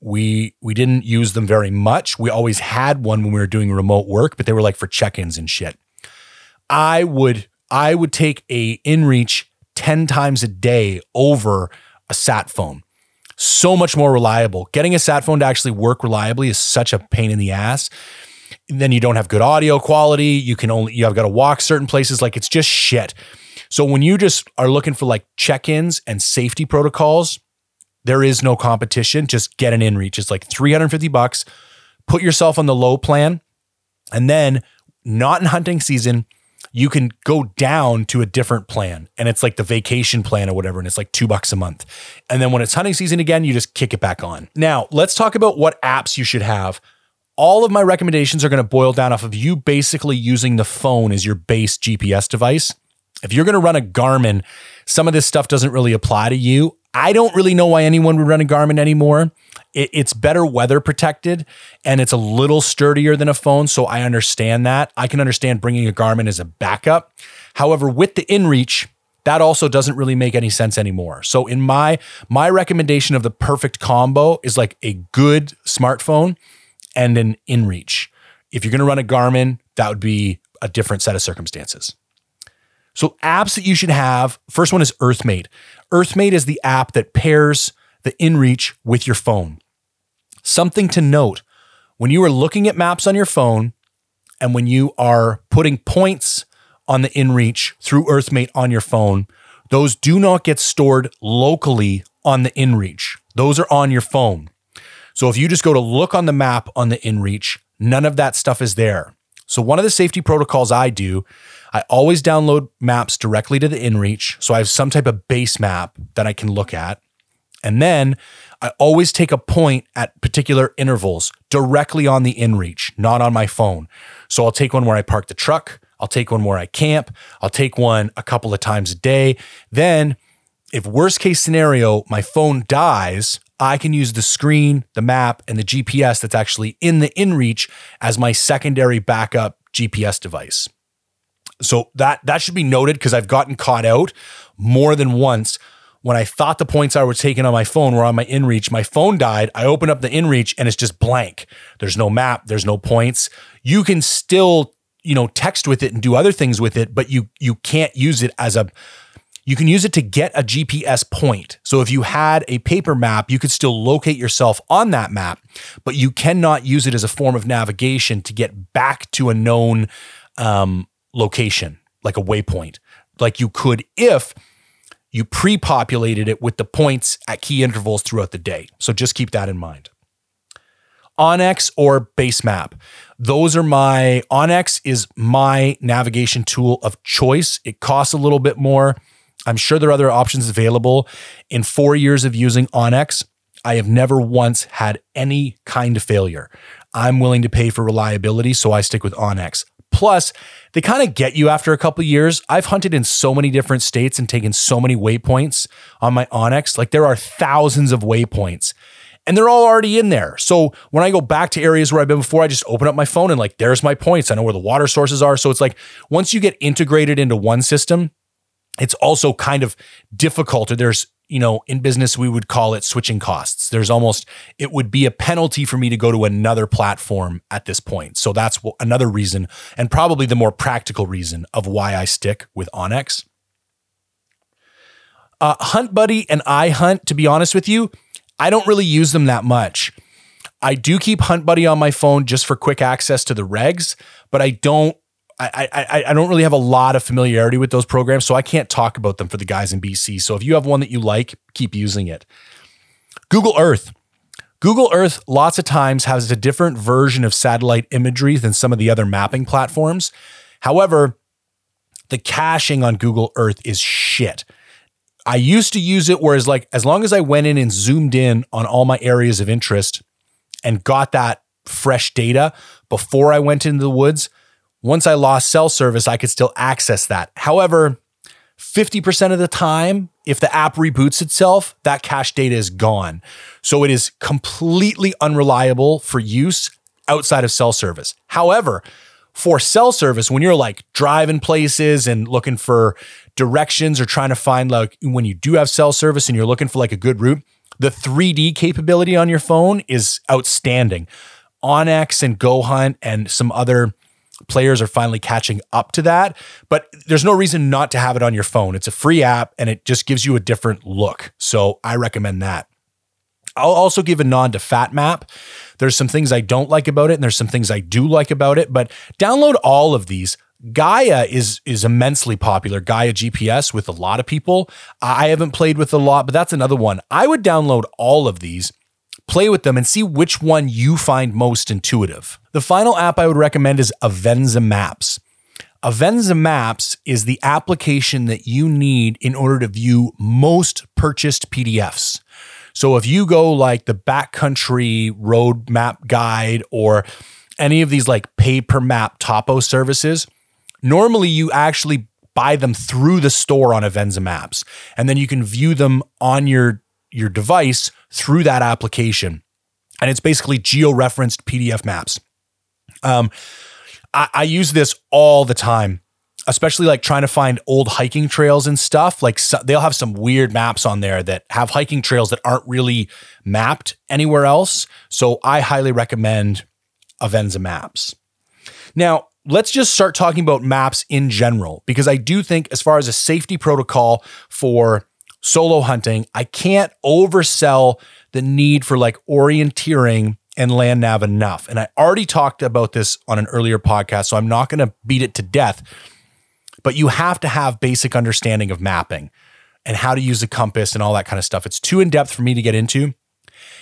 we we didn't use them very much. We always had one when we were doing remote work, but they were like for check-ins and shit. I would I would take a inReach 10 times a day over a sat phone. So much more reliable. Getting a sat phone to actually work reliably is such a pain in the ass. And then you don't have good audio quality. You can only, you have got to walk certain places. Like it's just shit. So when you just are looking for like check ins and safety protocols, there is no competition. Just get an inReach. It's like 350 bucks. Put yourself on the low plan. And then, not in hunting season, you can go down to a different plan and it's like the vacation plan or whatever and it's like 2 bucks a month. And then when it's hunting season again, you just kick it back on. Now, let's talk about what apps you should have. All of my recommendations are going to boil down off of you basically using the phone as your base GPS device. If you're going to run a Garmin, some of this stuff doesn't really apply to you. I don't really know why anyone would run a Garmin anymore. It, it's better weather protected and it's a little sturdier than a phone. So I understand that. I can understand bringing a Garmin as a backup. However, with the InReach, that also doesn't really make any sense anymore. So in my my recommendation of the perfect combo is like a good smartphone and an inReach. If you're going to run a Garmin, that would be a different set of circumstances. So apps that you should have, first one is Earthmate. Earthmate is the app that pairs the inReach with your phone. Something to note, when you are looking at maps on your phone and when you are putting points on the inReach through Earthmate on your phone, those do not get stored locally on the inReach. Those are on your phone. So if you just go to look on the map on the inReach, none of that stuff is there. So one of the safety protocols I do, I always download maps directly to the inReach. So I have some type of base map that I can look at. And then I always take a point at particular intervals directly on the inReach, not on my phone. So I'll take one where I park the truck. I'll take one where I camp. I'll take one a couple of times a day. Then, if worst case scenario, my phone dies, I can use the screen, the map, and the GPS that's actually in the inReach as my secondary backup GPS device. So that that should be noted because I've gotten caught out more than once when I thought the points I was taking on my phone were on my inReach. My phone died. I open up the inReach and it's just blank. There's no map, there's no points. You can still you know text with it and do other things with it but you you can't use it as a you can use it to get a GPS point. So if you had a paper map, you could still locate yourself on that map, but you cannot use it as a form of navigation to get back to a known um, location, like a waypoint, like you could if you pre populated it with the points at key intervals throughout the day. So just keep that in mind. onX or base map. Those are my onX is my navigation tool of choice. It costs a little bit more. I'm sure there are other options available. In four years of using onX, I have never once had any kind of failure. I'm willing to pay for reliability, so I stick with onX. Plus, they kind of get you after a couple years. I've hunted in so many different states and taken so many waypoints on my onX. Like there are thousands of waypoints and they're all already in there. So when I go back to areas where I've been before, I just open up my phone and like, there's my points. I know where the water sources are. So it's like once you get integrated into one system, it's also kind of difficult. There's, you know, in business, we would call it switching costs. There's almost, it would be a penalty for me to go to another platform at this point. So that's another reason, and probably the more practical reason of why I stick with onX. Uh, Hunt Buddy and iHunt, to be honest with you, I don't really use them that much. I do keep Hunt Buddy on my phone just for quick access to the regs, but I don't. I, I, I don't really have a lot of familiarity with those programs, so I can't talk about them for the guys in BC. So if you have one that you like, keep using it. Google Earth. Google Earth lots of times has a different version of satellite imagery than some of the other mapping platforms. However, the caching on Google Earth is shit. I used to use it whereas like as long as I went in and zoomed in on all my areas of interest and got that fresh data before I went into the woods, once I lost cell service, I could still access that. However, 50% of the time, if the app reboots itself, that cache data is gone. So it is completely unreliable for use outside of cell service. However, for cell service, when you're like driving places and looking for directions or trying to find like when you do have cell service and you're looking for like a good route, the 3D capability on your phone is outstanding. onX and GoHunt and some other players are finally catching up to that, but there's no reason not to have it on your phone. It's a free app and it just gives you a different look. So I recommend that. I'll also give a nod to FatMap. There's some things I don't like about it, and there's some things I do like about it. But download all of these. Gaia is is immensely popular. Gaia GPS with a lot of people. I haven't played with a lot, but that's another one. I would download all of these, play with them, and see which one you find most intuitive. The final app I would recommend is Avenza Maps. Avenza Maps is the application that you need in order to view most purchased PDFs. So if you go like the backcountry road map guide or any of these like pay per map topo services, Normally, you actually buy them through the store on Avenza Maps, and then you can view them on your your device through that application. And it's basically geo-referenced PDF maps. Um, I, I use this all the time. especially like trying to find old hiking trails and stuff. Like so, they'll have some weird maps on there that have hiking trails that aren't really mapped anywhere else. So I highly recommend Avenza Maps. Now, let's just start talking about maps in general because I do think, as far as a safety protocol for solo hunting, I can't oversell the need for like orienteering and land nav enough. And I already talked about this on an earlier podcast, so I'm not going to beat it to death. But you have to have basic understanding of mapping and how to use a compass and all that kind of stuff. It's too in depth for me to get into.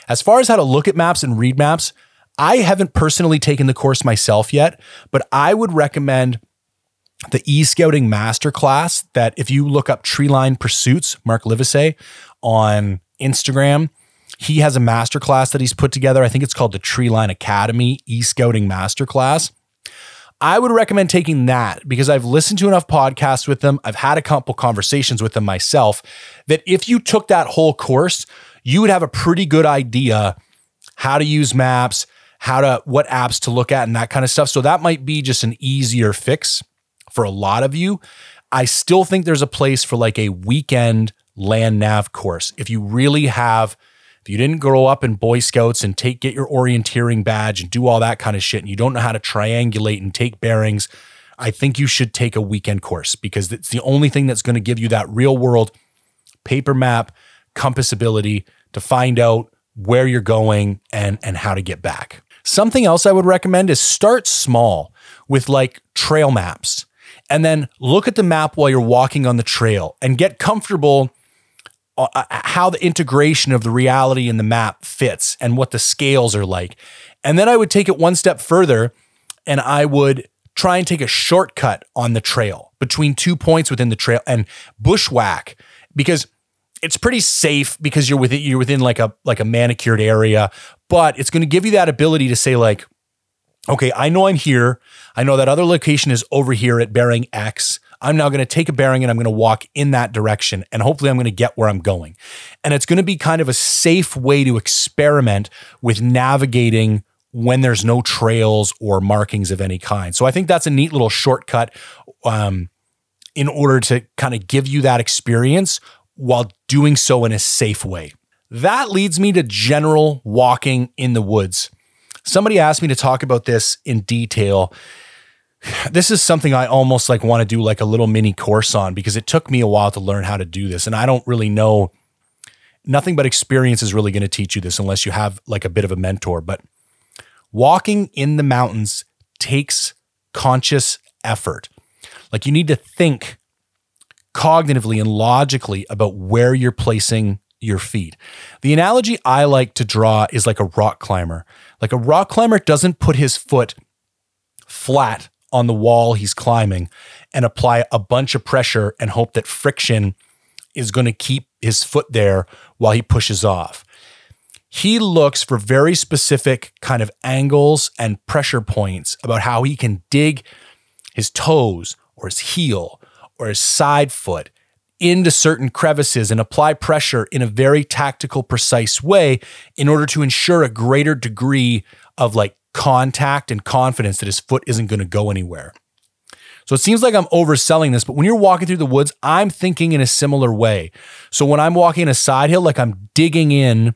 As far as how to look at maps and read maps, I haven't personally taken the course myself yet, but I would recommend the e-scouting masterclass that if you look up Treeline Pursuits, Mark Livesey on Instagram, he has a masterclass that he's put together. I think it's called the Treeline Academy e-scouting masterclass. I would recommend taking that because I've listened to enough podcasts with them. I've had a couple conversations with them myself that if you took that whole course, you would have a pretty good idea how to use maps, how to what apps to look at and that kind of stuff. So that might be just an easier fix for a lot of you. I still think there's a place for like a weekend land nav course. If you really have if you didn't grow up in Boy Scouts and take get your orienteering badge and do all that kind of shit and you don't know how to triangulate and take bearings, I think you should take a weekend course because it's the only thing that's going to give you that real world paper map compass ability to find out where you're going and and how to get back. Something else I would recommend is start small with like trail maps and then look at the map while you're walking on the trail and get comfortable uh, uh, how the integration of the reality in the map fits and what the scales are like. And then I would take it one step further and I would try and take a shortcut on the trail between two points within the trail and bushwhack because it's pretty safe because you're within you're within like a like a manicured area, but it's going to give you that ability to say like okay, I know I'm here. I know that other location is over here at bearing X. I'm now going to take a bearing and I'm going to walk in that direction and hopefully I'm going to get where I'm going. And it's going to be kind of a safe way to experiment with navigating when there's no trails or markings of any kind. So I think that's a neat little shortcut um, in order to kind of give you that experience while doing so in a safe way. That leads me to general walking in the woods. Somebody asked me to talk about this in detail. This is something I almost like want to do like a little mini course on because it took me a while to learn how to do this and I don't really know nothing but experience is really going to teach you this unless you have like a bit of a mentor, but walking in the mountains takes conscious effort. Like you need to think cognitively and logically about where you're placing your feet. The analogy I like to draw is like a rock climber. Like a rock climber doesn't put his foot flat on the wall he's climbing and apply a bunch of pressure and hope that friction is going to keep his foot there while he pushes off. He looks for very specific kind of angles and pressure points about how he can dig his toes or his heel or his side foot into certain crevices and apply pressure in a very tactical, precise way in order to ensure a greater degree of like contact and confidence that his foot isn't going to go anywhere. So it seems like I'm overselling this, but when you're walking through the woods, I'm thinking in a similar way. So when I'm walking a side hill, like I'm digging in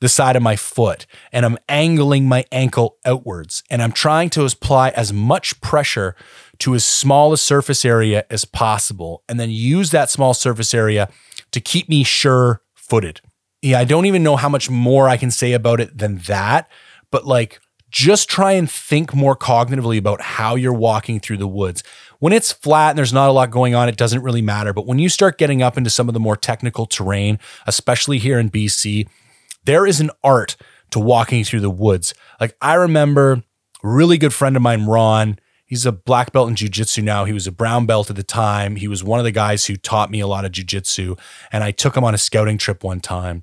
the side of my foot and I'm angling my ankle outwards and I'm trying to apply as much pressure to as small a surface area as possible and then use that small surface area to keep me sure footed. Yeah, I don't even know how much more I can say about it than that, but like just try and think more cognitively about how you're walking through the woods. When it's flat and there's not a lot going on, it doesn't really matter. But when you start getting up into some of the more technical terrain, especially here in BC, there is an art to walking through the woods. Like I remember a really good friend of mine, Ron, he's a black belt in jujitsu now. He was a brown belt at the time. He was one of the guys who taught me a lot of jujitsu. And I took him on a scouting trip one time.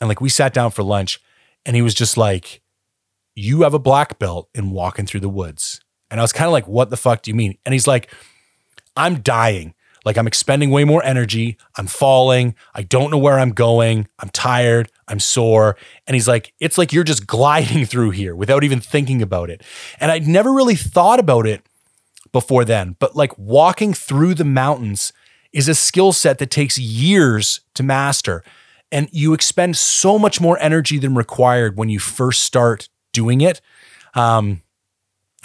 And like we sat down for lunch and he was just like, You have a black belt in walking through the woods. And I was kind of like, What the fuck do you mean? And he's like, I'm dying. Like I'm expending way more energy. I'm falling. I don't know where I'm going. I'm tired. I'm sore. And he's like, it's like you're just gliding through here without even thinking about it. And I'd never really thought about it before then. But like walking through the mountains is a skill set that takes years to master. And you expend so much more energy than required when you first start doing it. Um,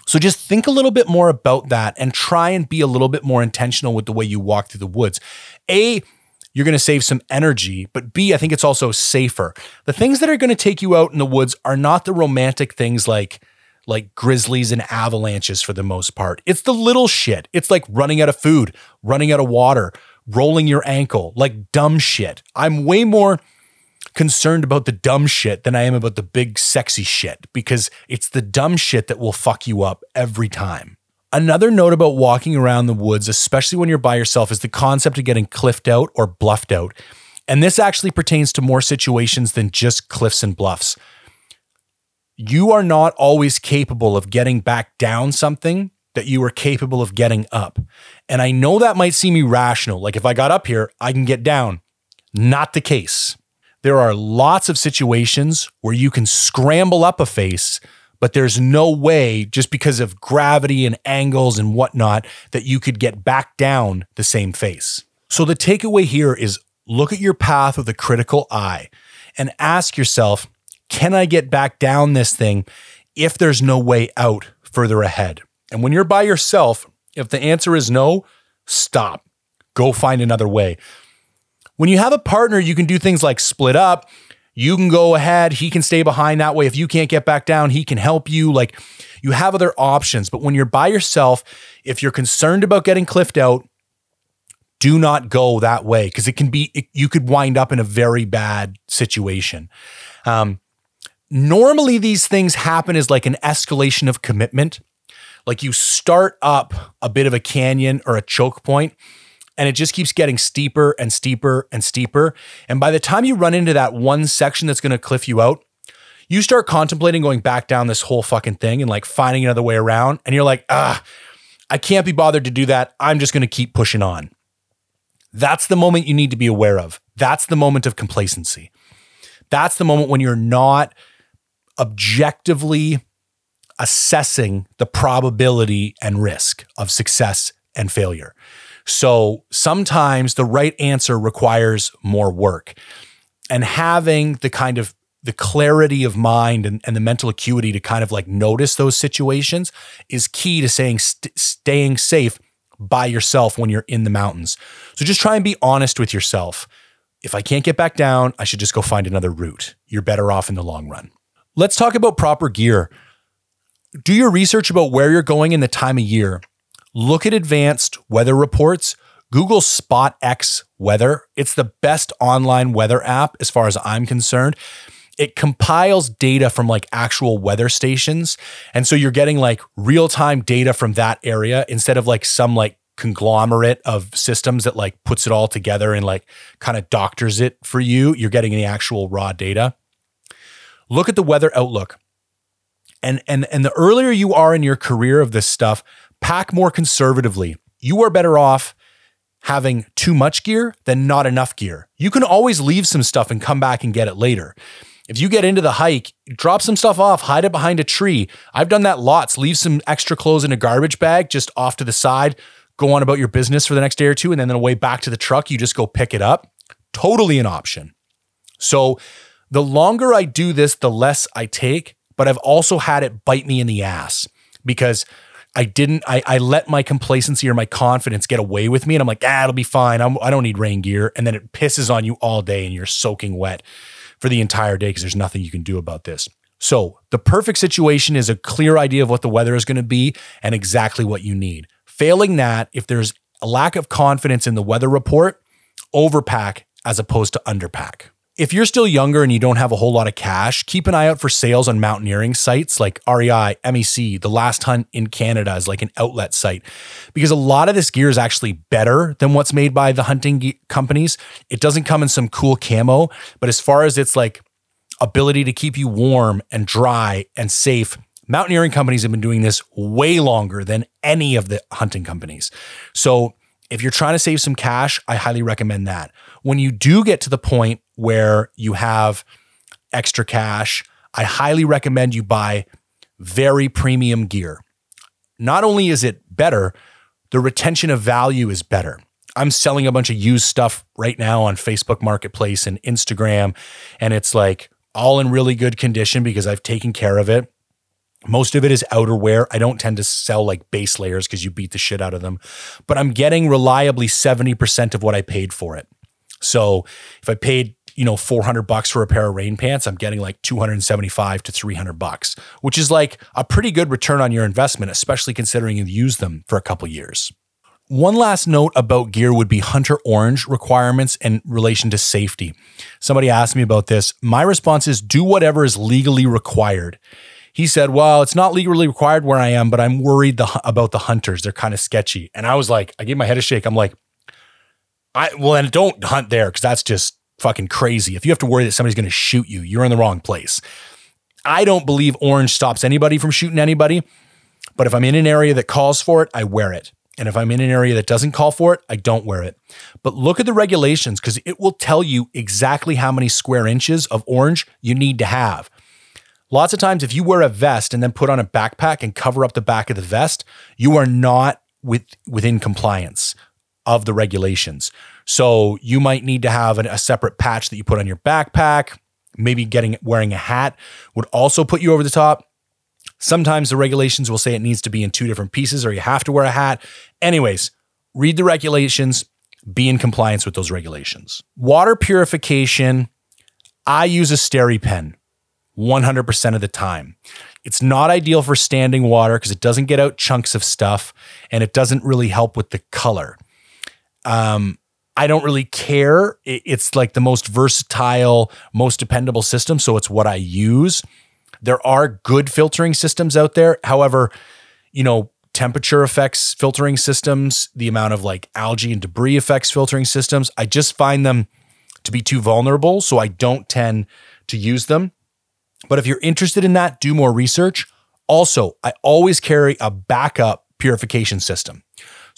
so just think a little bit more about that and try and be a little bit more intentional with the way you walk through the woods. A, you're going to save some energy, but B, I think it's also safer. The things that are going to take you out in the woods are not the romantic things like like grizzlies and avalanches for the most part. It's the little shit. It's like running out of food, running out of water, rolling your ankle, like dumb shit. I'm way more concerned about the dumb shit than I am about the big sexy shit because it's the dumb shit that will fuck you up every time. Another note about walking around the woods, especially when you're by yourself, is the concept of getting cliffed out or bluffed out. And this actually pertains to more situations than just cliffs and bluffs you are not always capable of getting back down something that you are capable of getting up. And I know that might seem irrational. Like if I got up here, I can get down. Not the case. There are lots of situations where you can scramble up a face, but there's no way, just because of gravity and angles and whatnot, that you could get back down the same face. So the takeaway here is look at your path with a critical eye and ask yourself can I get back down this thing if there's no way out further ahead? And when you're by yourself, if the answer is no, stop. Go find another way. When you have a partner, you can do things like split up. You can go ahead, he can stay behind that way. If you can't get back down, he can help you. Like you have other options. But when you're by yourself, if you're concerned about getting cliffed out, do not go that way because it can be, it, you could wind up in a very bad situation. Um, normally these things happen as like an escalation of commitment. Like you start up a bit of a canyon or a choke point and it just keeps getting steeper and steeper and steeper. And by the time you run into that one section that's going to cliff you out, you start contemplating going back down this whole fucking thing and like finding another way around. And you're like, ah, I can't be bothered to do that. I'm just going to keep pushing on. That's the moment you need to be aware of. That's the moment of complacency. That's the moment when you're not objectively assessing the probability and risk of success and failure. So sometimes the right answer requires more work. And having the kind of the clarity of mind and, and the mental acuity to kind of like notice those situations is key to saying st- staying safe by yourself when you're in the mountains. So just try and be honest with yourself. If I can't get back down, I should just go find another route. You're better off in the long run. Let's talk about proper gear. Do your research about where you're going in the time of year. Look at advanced weather reports. Google Spot X Weather. It's the best online weather app as far as I'm concerned. It compiles data from like actual weather stations. And so you're getting like real time data from that area instead of like some like conglomerate of systems that like puts it all together and like kind of doctors it for you. You're getting the actual raw data look at the weather outlook. And and and the earlier you are in your career of this stuff, pack more conservatively. You are better off having too much gear than not enough gear. You can always leave some stuff and come back and get it later. If you get into the hike, drop some stuff off, hide it behind a tree. I've done that lots. Leave some extra clothes in a garbage bag just off to the side. Go on about your business for the next day or two. And then on the way back to the truck, you just go pick it up. Totally an option. So the longer I do this, the less I take, but I've also had it bite me in the ass because I didn't, I, I let my complacency or my confidence get away with me. And I'm like, ah, it'll be fine. I'm, I do not need rain gear. And then it pisses on you all day and you're soaking wet for the entire day because there's nothing you can do about this. So, the perfect situation is a clear idea of what the weather is going to be and exactly what you need. Failing that, if there's a lack of confidence in the weather report, overpack as opposed to underpack. If you're still younger and you don't have a whole lot of cash, keep an eye out for sales on mountaineering sites like REI, MEC, The Last Hunt in Canada is like an outlet site because a lot of this gear is actually better than what's made by the hunting companies. It doesn't come in some cool camo, but as far as its like ability to keep you warm and dry and safe, mountaineering companies have been doing this way longer than any of the hunting companies. So if you're trying to save some cash, I highly recommend that. When you do get to the point where you have extra cash, I highly recommend you buy very premium gear. not only is it better, the retention of value is better. I'm selling a bunch of used stuff right now on Facebook Marketplace and Instagram, and it's like all in really good condition because I've taken care of it. Most of it is outerwear. I don't tend to sell like base layers because you beat the shit out of them, but I'm getting reliably 70% of what I paid for it. So if I paid, you know, 400 bucks for a pair of rain pants, I'm getting like 275 to 300 bucks, which is like a pretty good return on your investment, especially considering you've used them for a couple years. One last note about gear would be Hunter Orange requirements in relation to safety. Somebody asked me about this. My response is do whatever is legally required. He said, Well, it's not legally required where I am, but I'm worried the, about the hunters. They're kind of sketchy. And I was like, I gave my head a shake. I'm like, I, well, and don't hunt there because that's just fucking crazy. If you have to worry that somebody's going to shoot you, you're in the wrong place. I don't believe orange stops anybody from shooting anybody. But if I'm in an area that calls for it, I wear it. And if I'm in an area that doesn't call for it, I don't wear it. But look at the regulations because it will tell you exactly how many square inches of orange you need to have. Lots of times, if you wear a vest and then put on a backpack and cover up the back of the vest, you are not with, within compliance of the regulations. So you might need to have a separate patch that you put on your backpack. Maybe getting wearing a hat would also put you over the top. Sometimes the regulations will say it needs to be in two different pieces or you have to wear a hat. Anyways, read the regulations, be in compliance with those regulations. Water purification, I use a SteriPen 100% of the time. It's not ideal for standing water because it doesn't get out chunks of stuff and it doesn't really help with the color. Um, I don't really care. It's like the most versatile, most dependable system. So it's what I use. There are good filtering systems out there. However, you know, temperature affects filtering systems, the amount of like algae and debris affects filtering systems. I just find them to be too vulnerable. So I don't tend to use them. But if you're interested in that, do more research. Also, I always carry a backup purification system.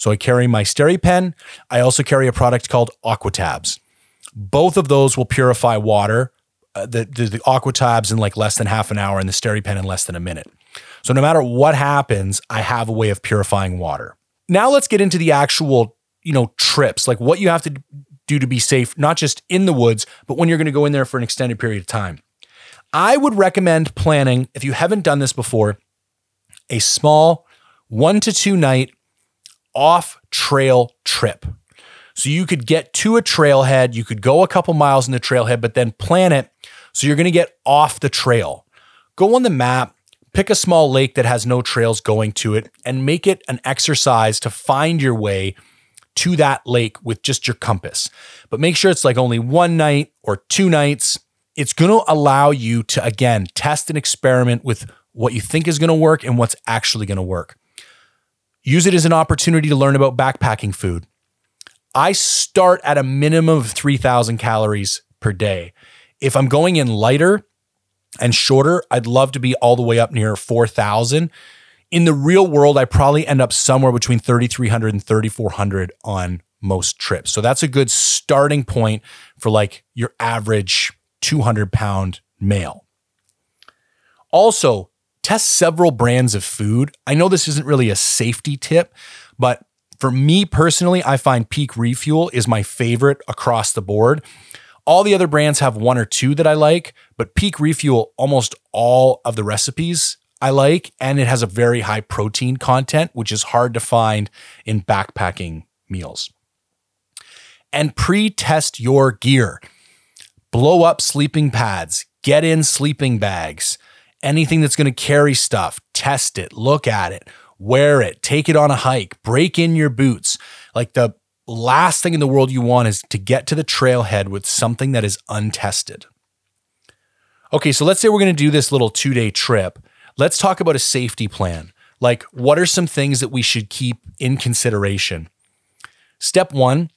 So I carry my SteriPen. I also carry a product called Aquatabs. Both of those will purify water uh, the, the, the Aquatabs in like less than half an hour and the SteriPen in less than a minute. So no matter what happens, I have a way of purifying water. Now let's get into the actual, you know, trips, like what you have to do to be safe, not just in the woods, but when you're going to go in there for an extended period of time. I would recommend planning, if you haven't done this before, a small one to two night off trail trip. So you could get to a trailhead, you could go a couple miles in the trailhead, but then plan it so you're going to get off the trail. Go on the map, pick a small lake that has no trails going to it, and make it an exercise to find your way to that lake with just your compass. But make sure it's like only one night or two nights. It's going to allow you to, again, test and experiment with what you think is going to work and what's actually going to work. Use it as an opportunity to learn about backpacking food. I start at a minimum of 3,000 calories per day. If I'm going in lighter and shorter, I'd love to be all the way up near 4,000. In the real world, I probably end up somewhere between 3,300 and 3,400 on most trips. So that's a good starting point for like your average 200 pound male. Also, test several brands of food. I know this isn't really a safety tip, but for me personally, I find Peak Refuel is my favorite across the board. All the other brands have one or two that I like, but Peak Refuel, almost all of the recipes I like, and it has a very high protein content, which is hard to find in backpacking meals. And pre test your gear. Blow up sleeping pads, get in sleeping bags, anything that's going to carry stuff, test it, look at it, wear it, take it on a hike, break in your boots. Like the last thing in the world you want is to get to the trailhead with something that is untested. Okay, so let's say we're going to do this little two day trip. Let's talk about a safety plan. Like, what are some things that we should keep in consideration? Step one,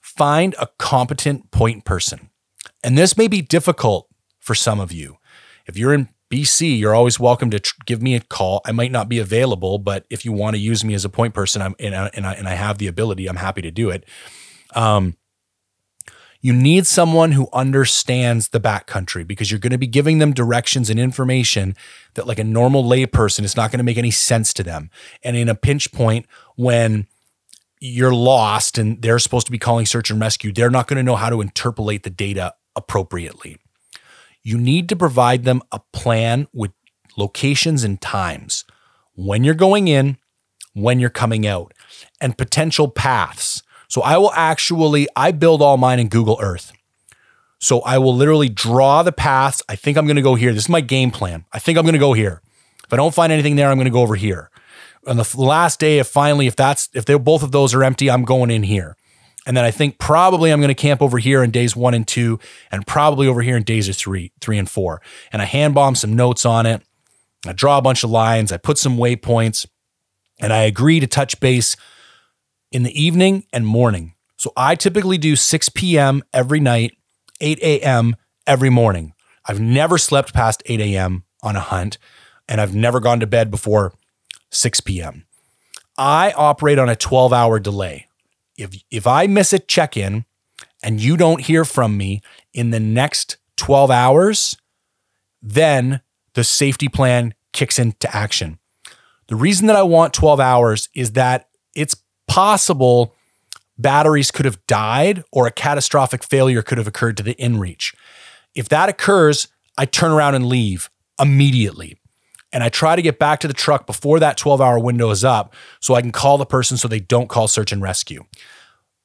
find a competent point person. And this may be difficult for some of you. If you're in BC, you're always welcome to tr- give me a call. I might not be available, but if you want to use me as a point person, I'm and I, and I, and I have the ability, I'm happy to do it. Um, you need someone who understands the backcountry because you're going to be giving them directions and information that, like a normal layperson, is not going to make any sense to them. And in a pinch point, when you're lost and they're supposed to be calling search and rescue, they're not going to know how to interpolate the data appropriately. You need to provide them a plan with locations and times when you're going in, when you're coming out, and potential paths so I will actually, I build all mine in Google Earth. So I will literally draw the paths. I think I'm going to go here. This is my game plan. I think I'm going to go here. If I don't find anything there, I'm going to go over here. On the last day, if finally, if that's, if they both of those are empty, I'm going in here. And then I think probably I'm going to camp over here in days one and two, and probably over here in days of three, three and four. And I hand bomb some notes on it. I draw a bunch of lines. I put some waypoints, and I agree to touch base in the evening and morning. So I typically do 6 p.m. every night, 8 a.m. every morning. I've never slept past 8 a.m. on a hunt, and I've never gone to bed before 6 p.m. I operate on a 12 hour delay. If, if I miss a check in and you don't hear from me in the next 12 hours, then the safety plan kicks into action. The reason that I want 12 hours is that it's possible batteries could have died or a catastrophic failure could have occurred to the inReach. If that occurs, I turn around and leave immediately. And I try to get back to the truck before that 12 hour window is up so I can call the person so they don't call search and rescue.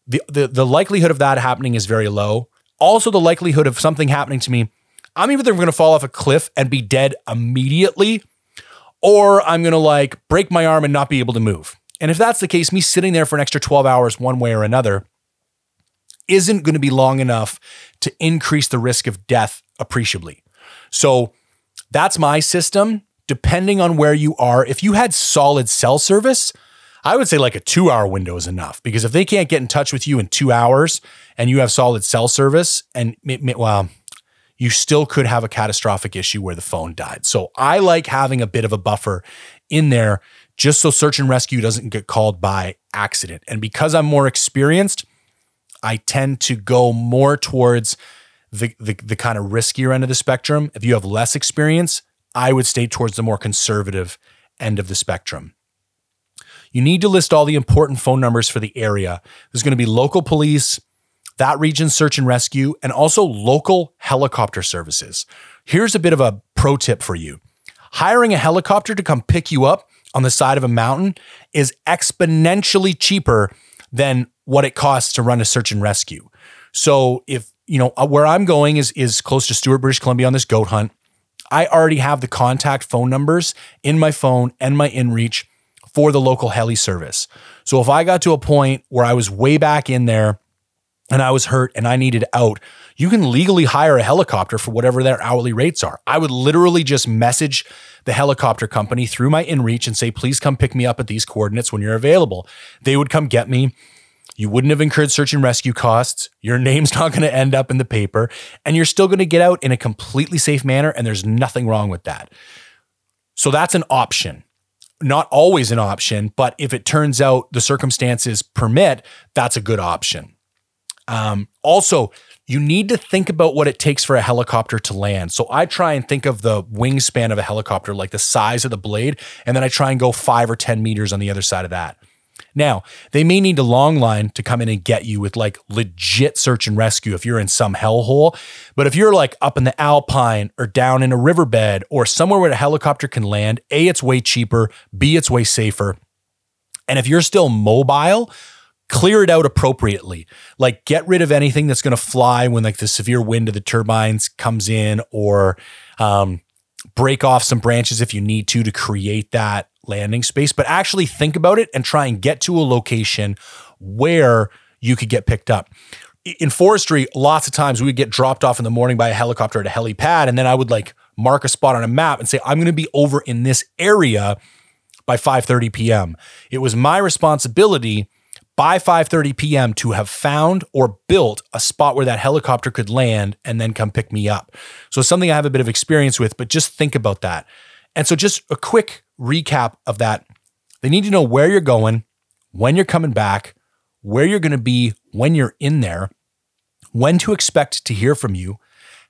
The, the, the likelihood of that happening is very low. Also, the likelihood of something happening to me, I'm either going to fall off a cliff and be dead immediately, or I'm going to like break my arm and not be able to move. And if that's the case, me sitting there for an extra 12 hours, one way or another, isn't going to be long enough to increase the risk of death appreciably. So that's my system. Depending on where you are, if you had solid cell service, I would say like a two hour window is enough because if they can't get in touch with you in two hours and you have solid cell service, and well, you still could have a catastrophic issue where the phone died. So I like having a bit of a buffer in there just so search and rescue doesn't get called by accident. And because I'm more experienced, I tend to go more towards the, the, the kind of riskier end of the spectrum. If you have less experience, I would stay towards the more conservative end of the spectrum. You need to list all the important phone numbers for the area. There's going to be local police, that region search and rescue, and also local helicopter services. Here's a bit of a pro tip for you hiring a helicopter to come pick you up on the side of a mountain is exponentially cheaper than what it costs to run a search and rescue. So if you know uh, where I'm going is is close to Stewart, British Columbia on this goat hunt. I already have the contact phone numbers in my phone and my inReach for the local heli service. So if I got to a point where I was way back in there and I was hurt and I needed out, you can legally hire a helicopter for whatever their hourly rates are. I would literally just message the helicopter company through my inReach and say, please come pick me up at these coordinates when you're available. They would come get me. You wouldn't have incurred search and rescue costs. Your name's not going to end up in the paper, and you're still going to get out in a completely safe manner. And there's nothing wrong with that. So that's an option. Not always an option, but if it turns out the circumstances permit, that's a good option. Um, also, you need to think about what it takes for a helicopter to land. So I try and think of the wingspan of a helicopter, like the size of the blade, and then I try and go five or 10 meters on the other side of that. Now, they may need a long line to come in and get you with like legit search and rescue if you're in some hellhole. But if you're like up in the alpine or down in a riverbed or somewhere where a helicopter can land, A, it's way cheaper, B, it's way safer. And if you're still mobile, clear it out appropriately. Like get rid of anything that's going to fly when like the severe wind of the turbines comes in or um, break off some branches if you need to to create that landing space, but actually think about it and try and get to a location where you could get picked up. In forestry, lots of times we would get dropped off in the morning by a helicopter at a helipad, and then I would like mark a spot on a map and say, I'm going to be over in this area by 5:30 p.m. It was my responsibility by 5:30 p.m. to have found or built a spot where that helicopter could land and then come pick me up. So something I have a bit of experience with, but just think about that. And so just a quick recap of that. They need to know where you're going, when you're coming back, where you're going to be when you're in there, when to expect to hear from you,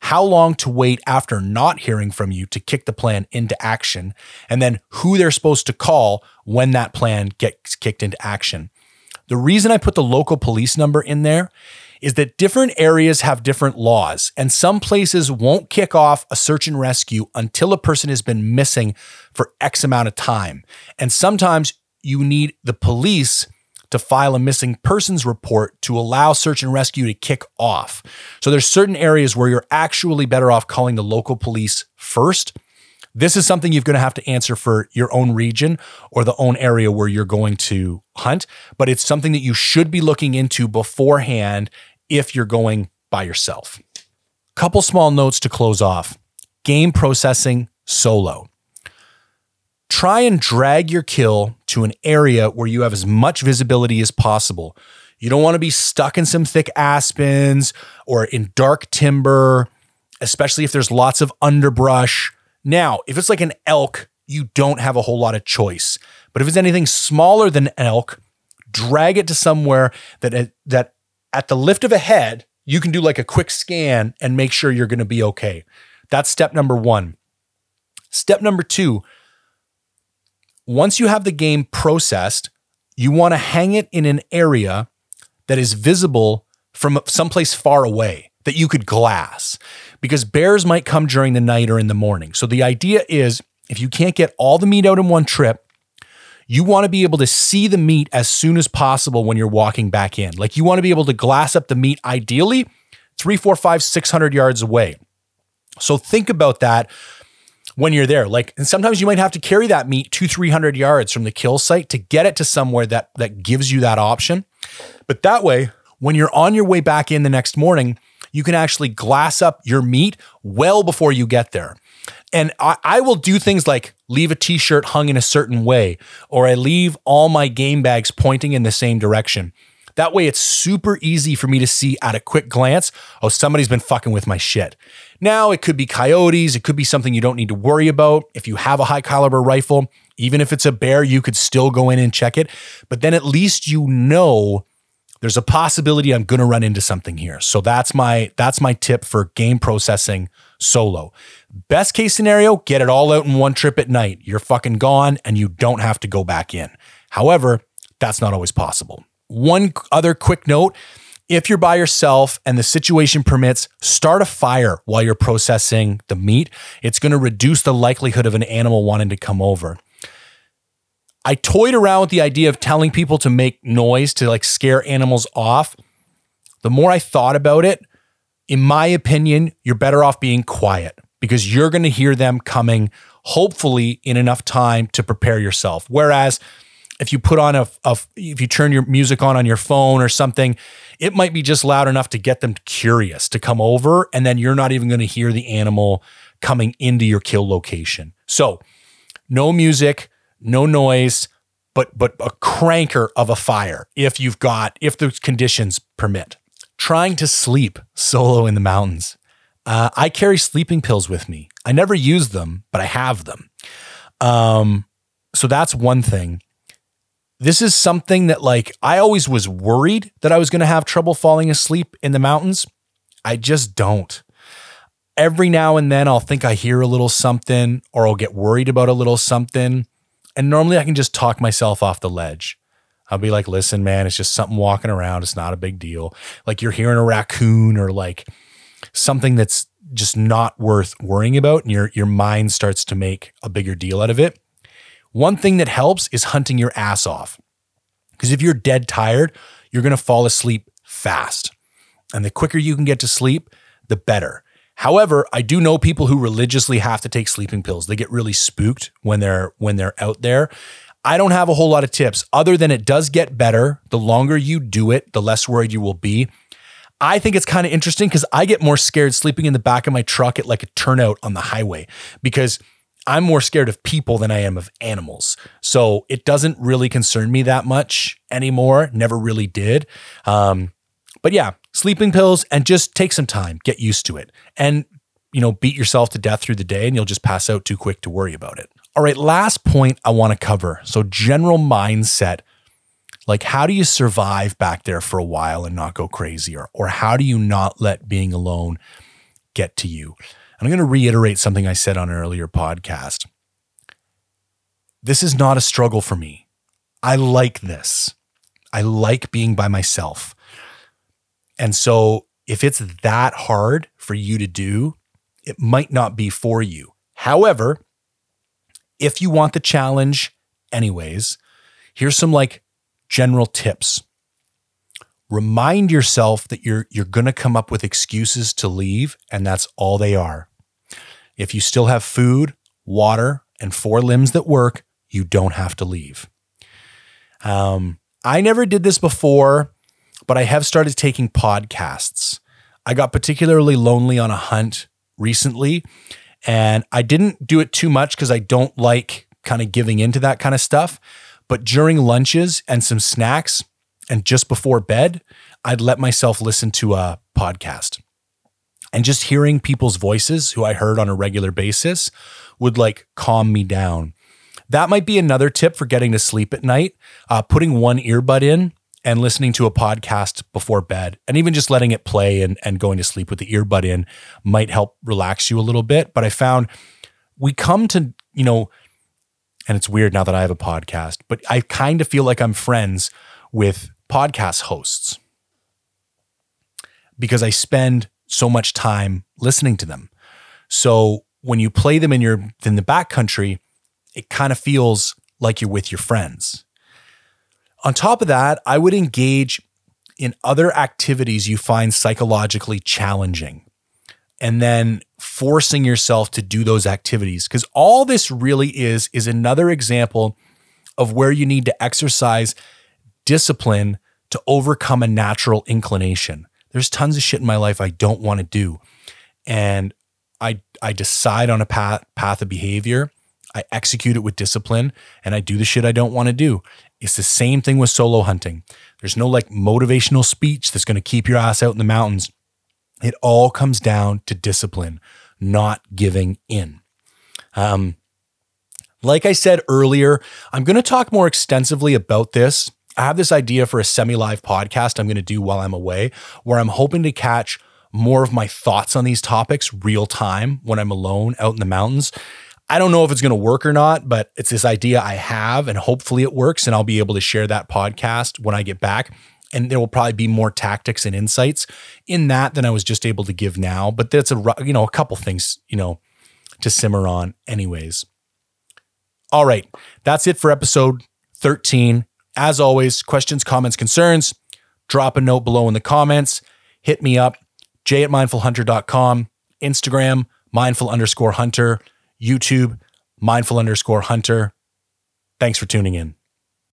how long to wait after not hearing from you to kick the plan into action, and then who they're supposed to call when that plan gets kicked into action. The reason I put the local police number in there is that different areas have different laws, and some places won't kick off a search and rescue until a person has been missing for X amount of time. And sometimes you need the police to file a missing persons report to allow search and rescue to kick off. So there's certain areas where you're actually better off calling the local police first. This is something you're going to have to answer for your own region or the own area where you're going to hunt, but it's something that you should be looking into beforehand if you're going by yourself. Couple small notes to close off. Game processing solo try and drag your kill to an area where you have as much visibility as possible. You don't want to be stuck in some thick aspens or in dark timber, especially if there's lots of underbrush. Now, if it's like an elk, you don't have a whole lot of choice. But if it's anything smaller than elk, drag it to somewhere that uh, that at the lift of a head, you can do like a quick scan and make sure you're going to be okay. That's step number 1. Step number 2, once you have the game processed, you want to hang it in an area that is visible from someplace far away that you could glass because bears might come during the night or in the morning. So the idea is if you can't get all the meat out in one trip, you want to be able to see the meat as soon as possible when you're walking back in. Like you want to be able to glass up the meat ideally three, four, five, 600 yards away. So think about that when you're there. Like, and sometimes you might have to carry that meat two, 300 yards from the kill site to get it to somewhere that, that gives you that option. But that way, when you're on your way back in the next morning, you can actually glass up your meat well before you get there. And I, I will do things like leave a t shirt hung in a certain way, or I leave all my game bags pointing in the same direction. That way, it's super easy for me to see at a quick glance oh, somebody's been fucking with my shit. Now, it could be coyotes, it could be something you don't need to worry about. If you have a high caliber rifle, even if it's a bear, you could still go in and check it. But then at least you know there's a possibility I'm going to run into something here. So that's my that's my tip for game processing solo. Best case scenario, get it all out in one trip at night. You're fucking gone and you don't have to go back in. However, that's not always possible. One other quick note if you're by yourself and the situation permits, start a fire while you're processing the meat. It's going to reduce the likelihood of an animal wanting to come over. I toyed around with the idea of telling people to make noise to like scare animals off. The more I thought about it, in my opinion, you're better off being quiet because you're going to hear them coming, hopefully, in enough time to prepare yourself. Whereas, if you put on a, a, if you turn your music on on your phone or something it might be just loud enough to get them curious to come over and then you're not even going to hear the animal coming into your kill location so no music no noise but but a cranker of a fire if you've got if the conditions permit trying to sleep solo in the mountains uh, i carry sleeping pills with me i never use them but i have them um, so that's one thing this is something that like I always was worried that I was going to have trouble falling asleep in the mountains. I just don't. Every now and then I'll think I hear a little something or I'll get worried about a little something. And normally I can just talk myself off the ledge. I'll be like, listen, man, it's just something walking around. It's not a big deal. Like you're hearing a raccoon or like something that's just not worth worrying about. And your, your mind starts to make a bigger deal out of it. One thing that helps is hunting your ass off. Because if you're dead tired, you're going to fall asleep fast. And the quicker you can get to sleep, the better. However, I do know people who religiously have to take sleeping pills. They get really spooked when they're when they're out there. I don't have a whole lot of tips other than it does get better. The longer you do it, the less worried you will be. I think it's kind of interesting because I get more scared sleeping in the back of my truck at like a turnout on the highway because I'm more scared of people than I am of animals. So it doesn't really concern me that much anymore. Never really did. Um, but yeah, sleeping pills and just take some time, get used to it. And, you know, beat yourself to death through the day and you'll just pass out too quick to worry about it. All right, last point I want to cover. So, general mindset. Like, how do you survive back there for a while and not go crazy? Or, or how do you not let being alone get to you? And I'm going to reiterate something I said on an earlier podcast. This is not a struggle for me. I like this. I like being by myself. And so if it's that hard for you to do, it might not be for you. However, if you want the challenge anyways, here's some like general tips. Remind yourself that you're you're going to come up with excuses to leave and that's all they are. If you still have food, water, and four limbs that work, you don't have to leave. Um, I never did this before, but I have started taking podcasts. I got particularly lonely on a hunt recently, and I didn't do it too much because I don't like kind of giving into that kind of stuff. But during lunches and some snacks and just before bed, I'd let myself listen to a podcast. And just hearing people's voices who I heard on a regular basis would like calm me down. That might be another tip for getting to sleep at night. Uh, putting one earbud in and listening to a podcast before bed and even just letting it play and, and going to sleep with the earbud in might help relax you a little bit. But I found we come to, you know, and it's weird now that I have a podcast, but I kind of feel like I'm friends with podcast hosts because I spend so much time listening to them. So when you play them in your in the backcountry, it kind of feels like you're with your friends. On top of that, I would engage in other activities you find psychologically challenging and then forcing yourself to do those activities because all this really is is another example of where you need to exercise discipline to overcome a natural inclination. There's tons of shit in my life I don't want to do. And I I decide on a path path of behavior. I execute it with discipline and I do the shit I don't want to do. It's the same thing with solo hunting. There's no like motivational speech that's going to keep your ass out in the mountains. It all comes down to discipline, not giving in. Um, like I said earlier, I'm going to talk more extensively about this I have this idea for a semi live podcast I'm going to do while I'm away, where I'm hoping to catch more of my thoughts on these topics real time when I'm alone out in the mountains. I don't know if it's going to work or not, but it's this idea I have, and hopefully it works. And I'll be able to share that podcast when I get back. And there will probably be more tactics and insights in that than I was just able to give now. But that's a you know a couple things you know to simmer on, anyways. All right, that's it for episode 13. As always, questions, comments, concerns, drop a note below in the comments. Hit me up, jay at mindfulhunter.com, Instagram, mindful underscore hunter, YouTube, mindful underscore hunter. Thanks for tuning in.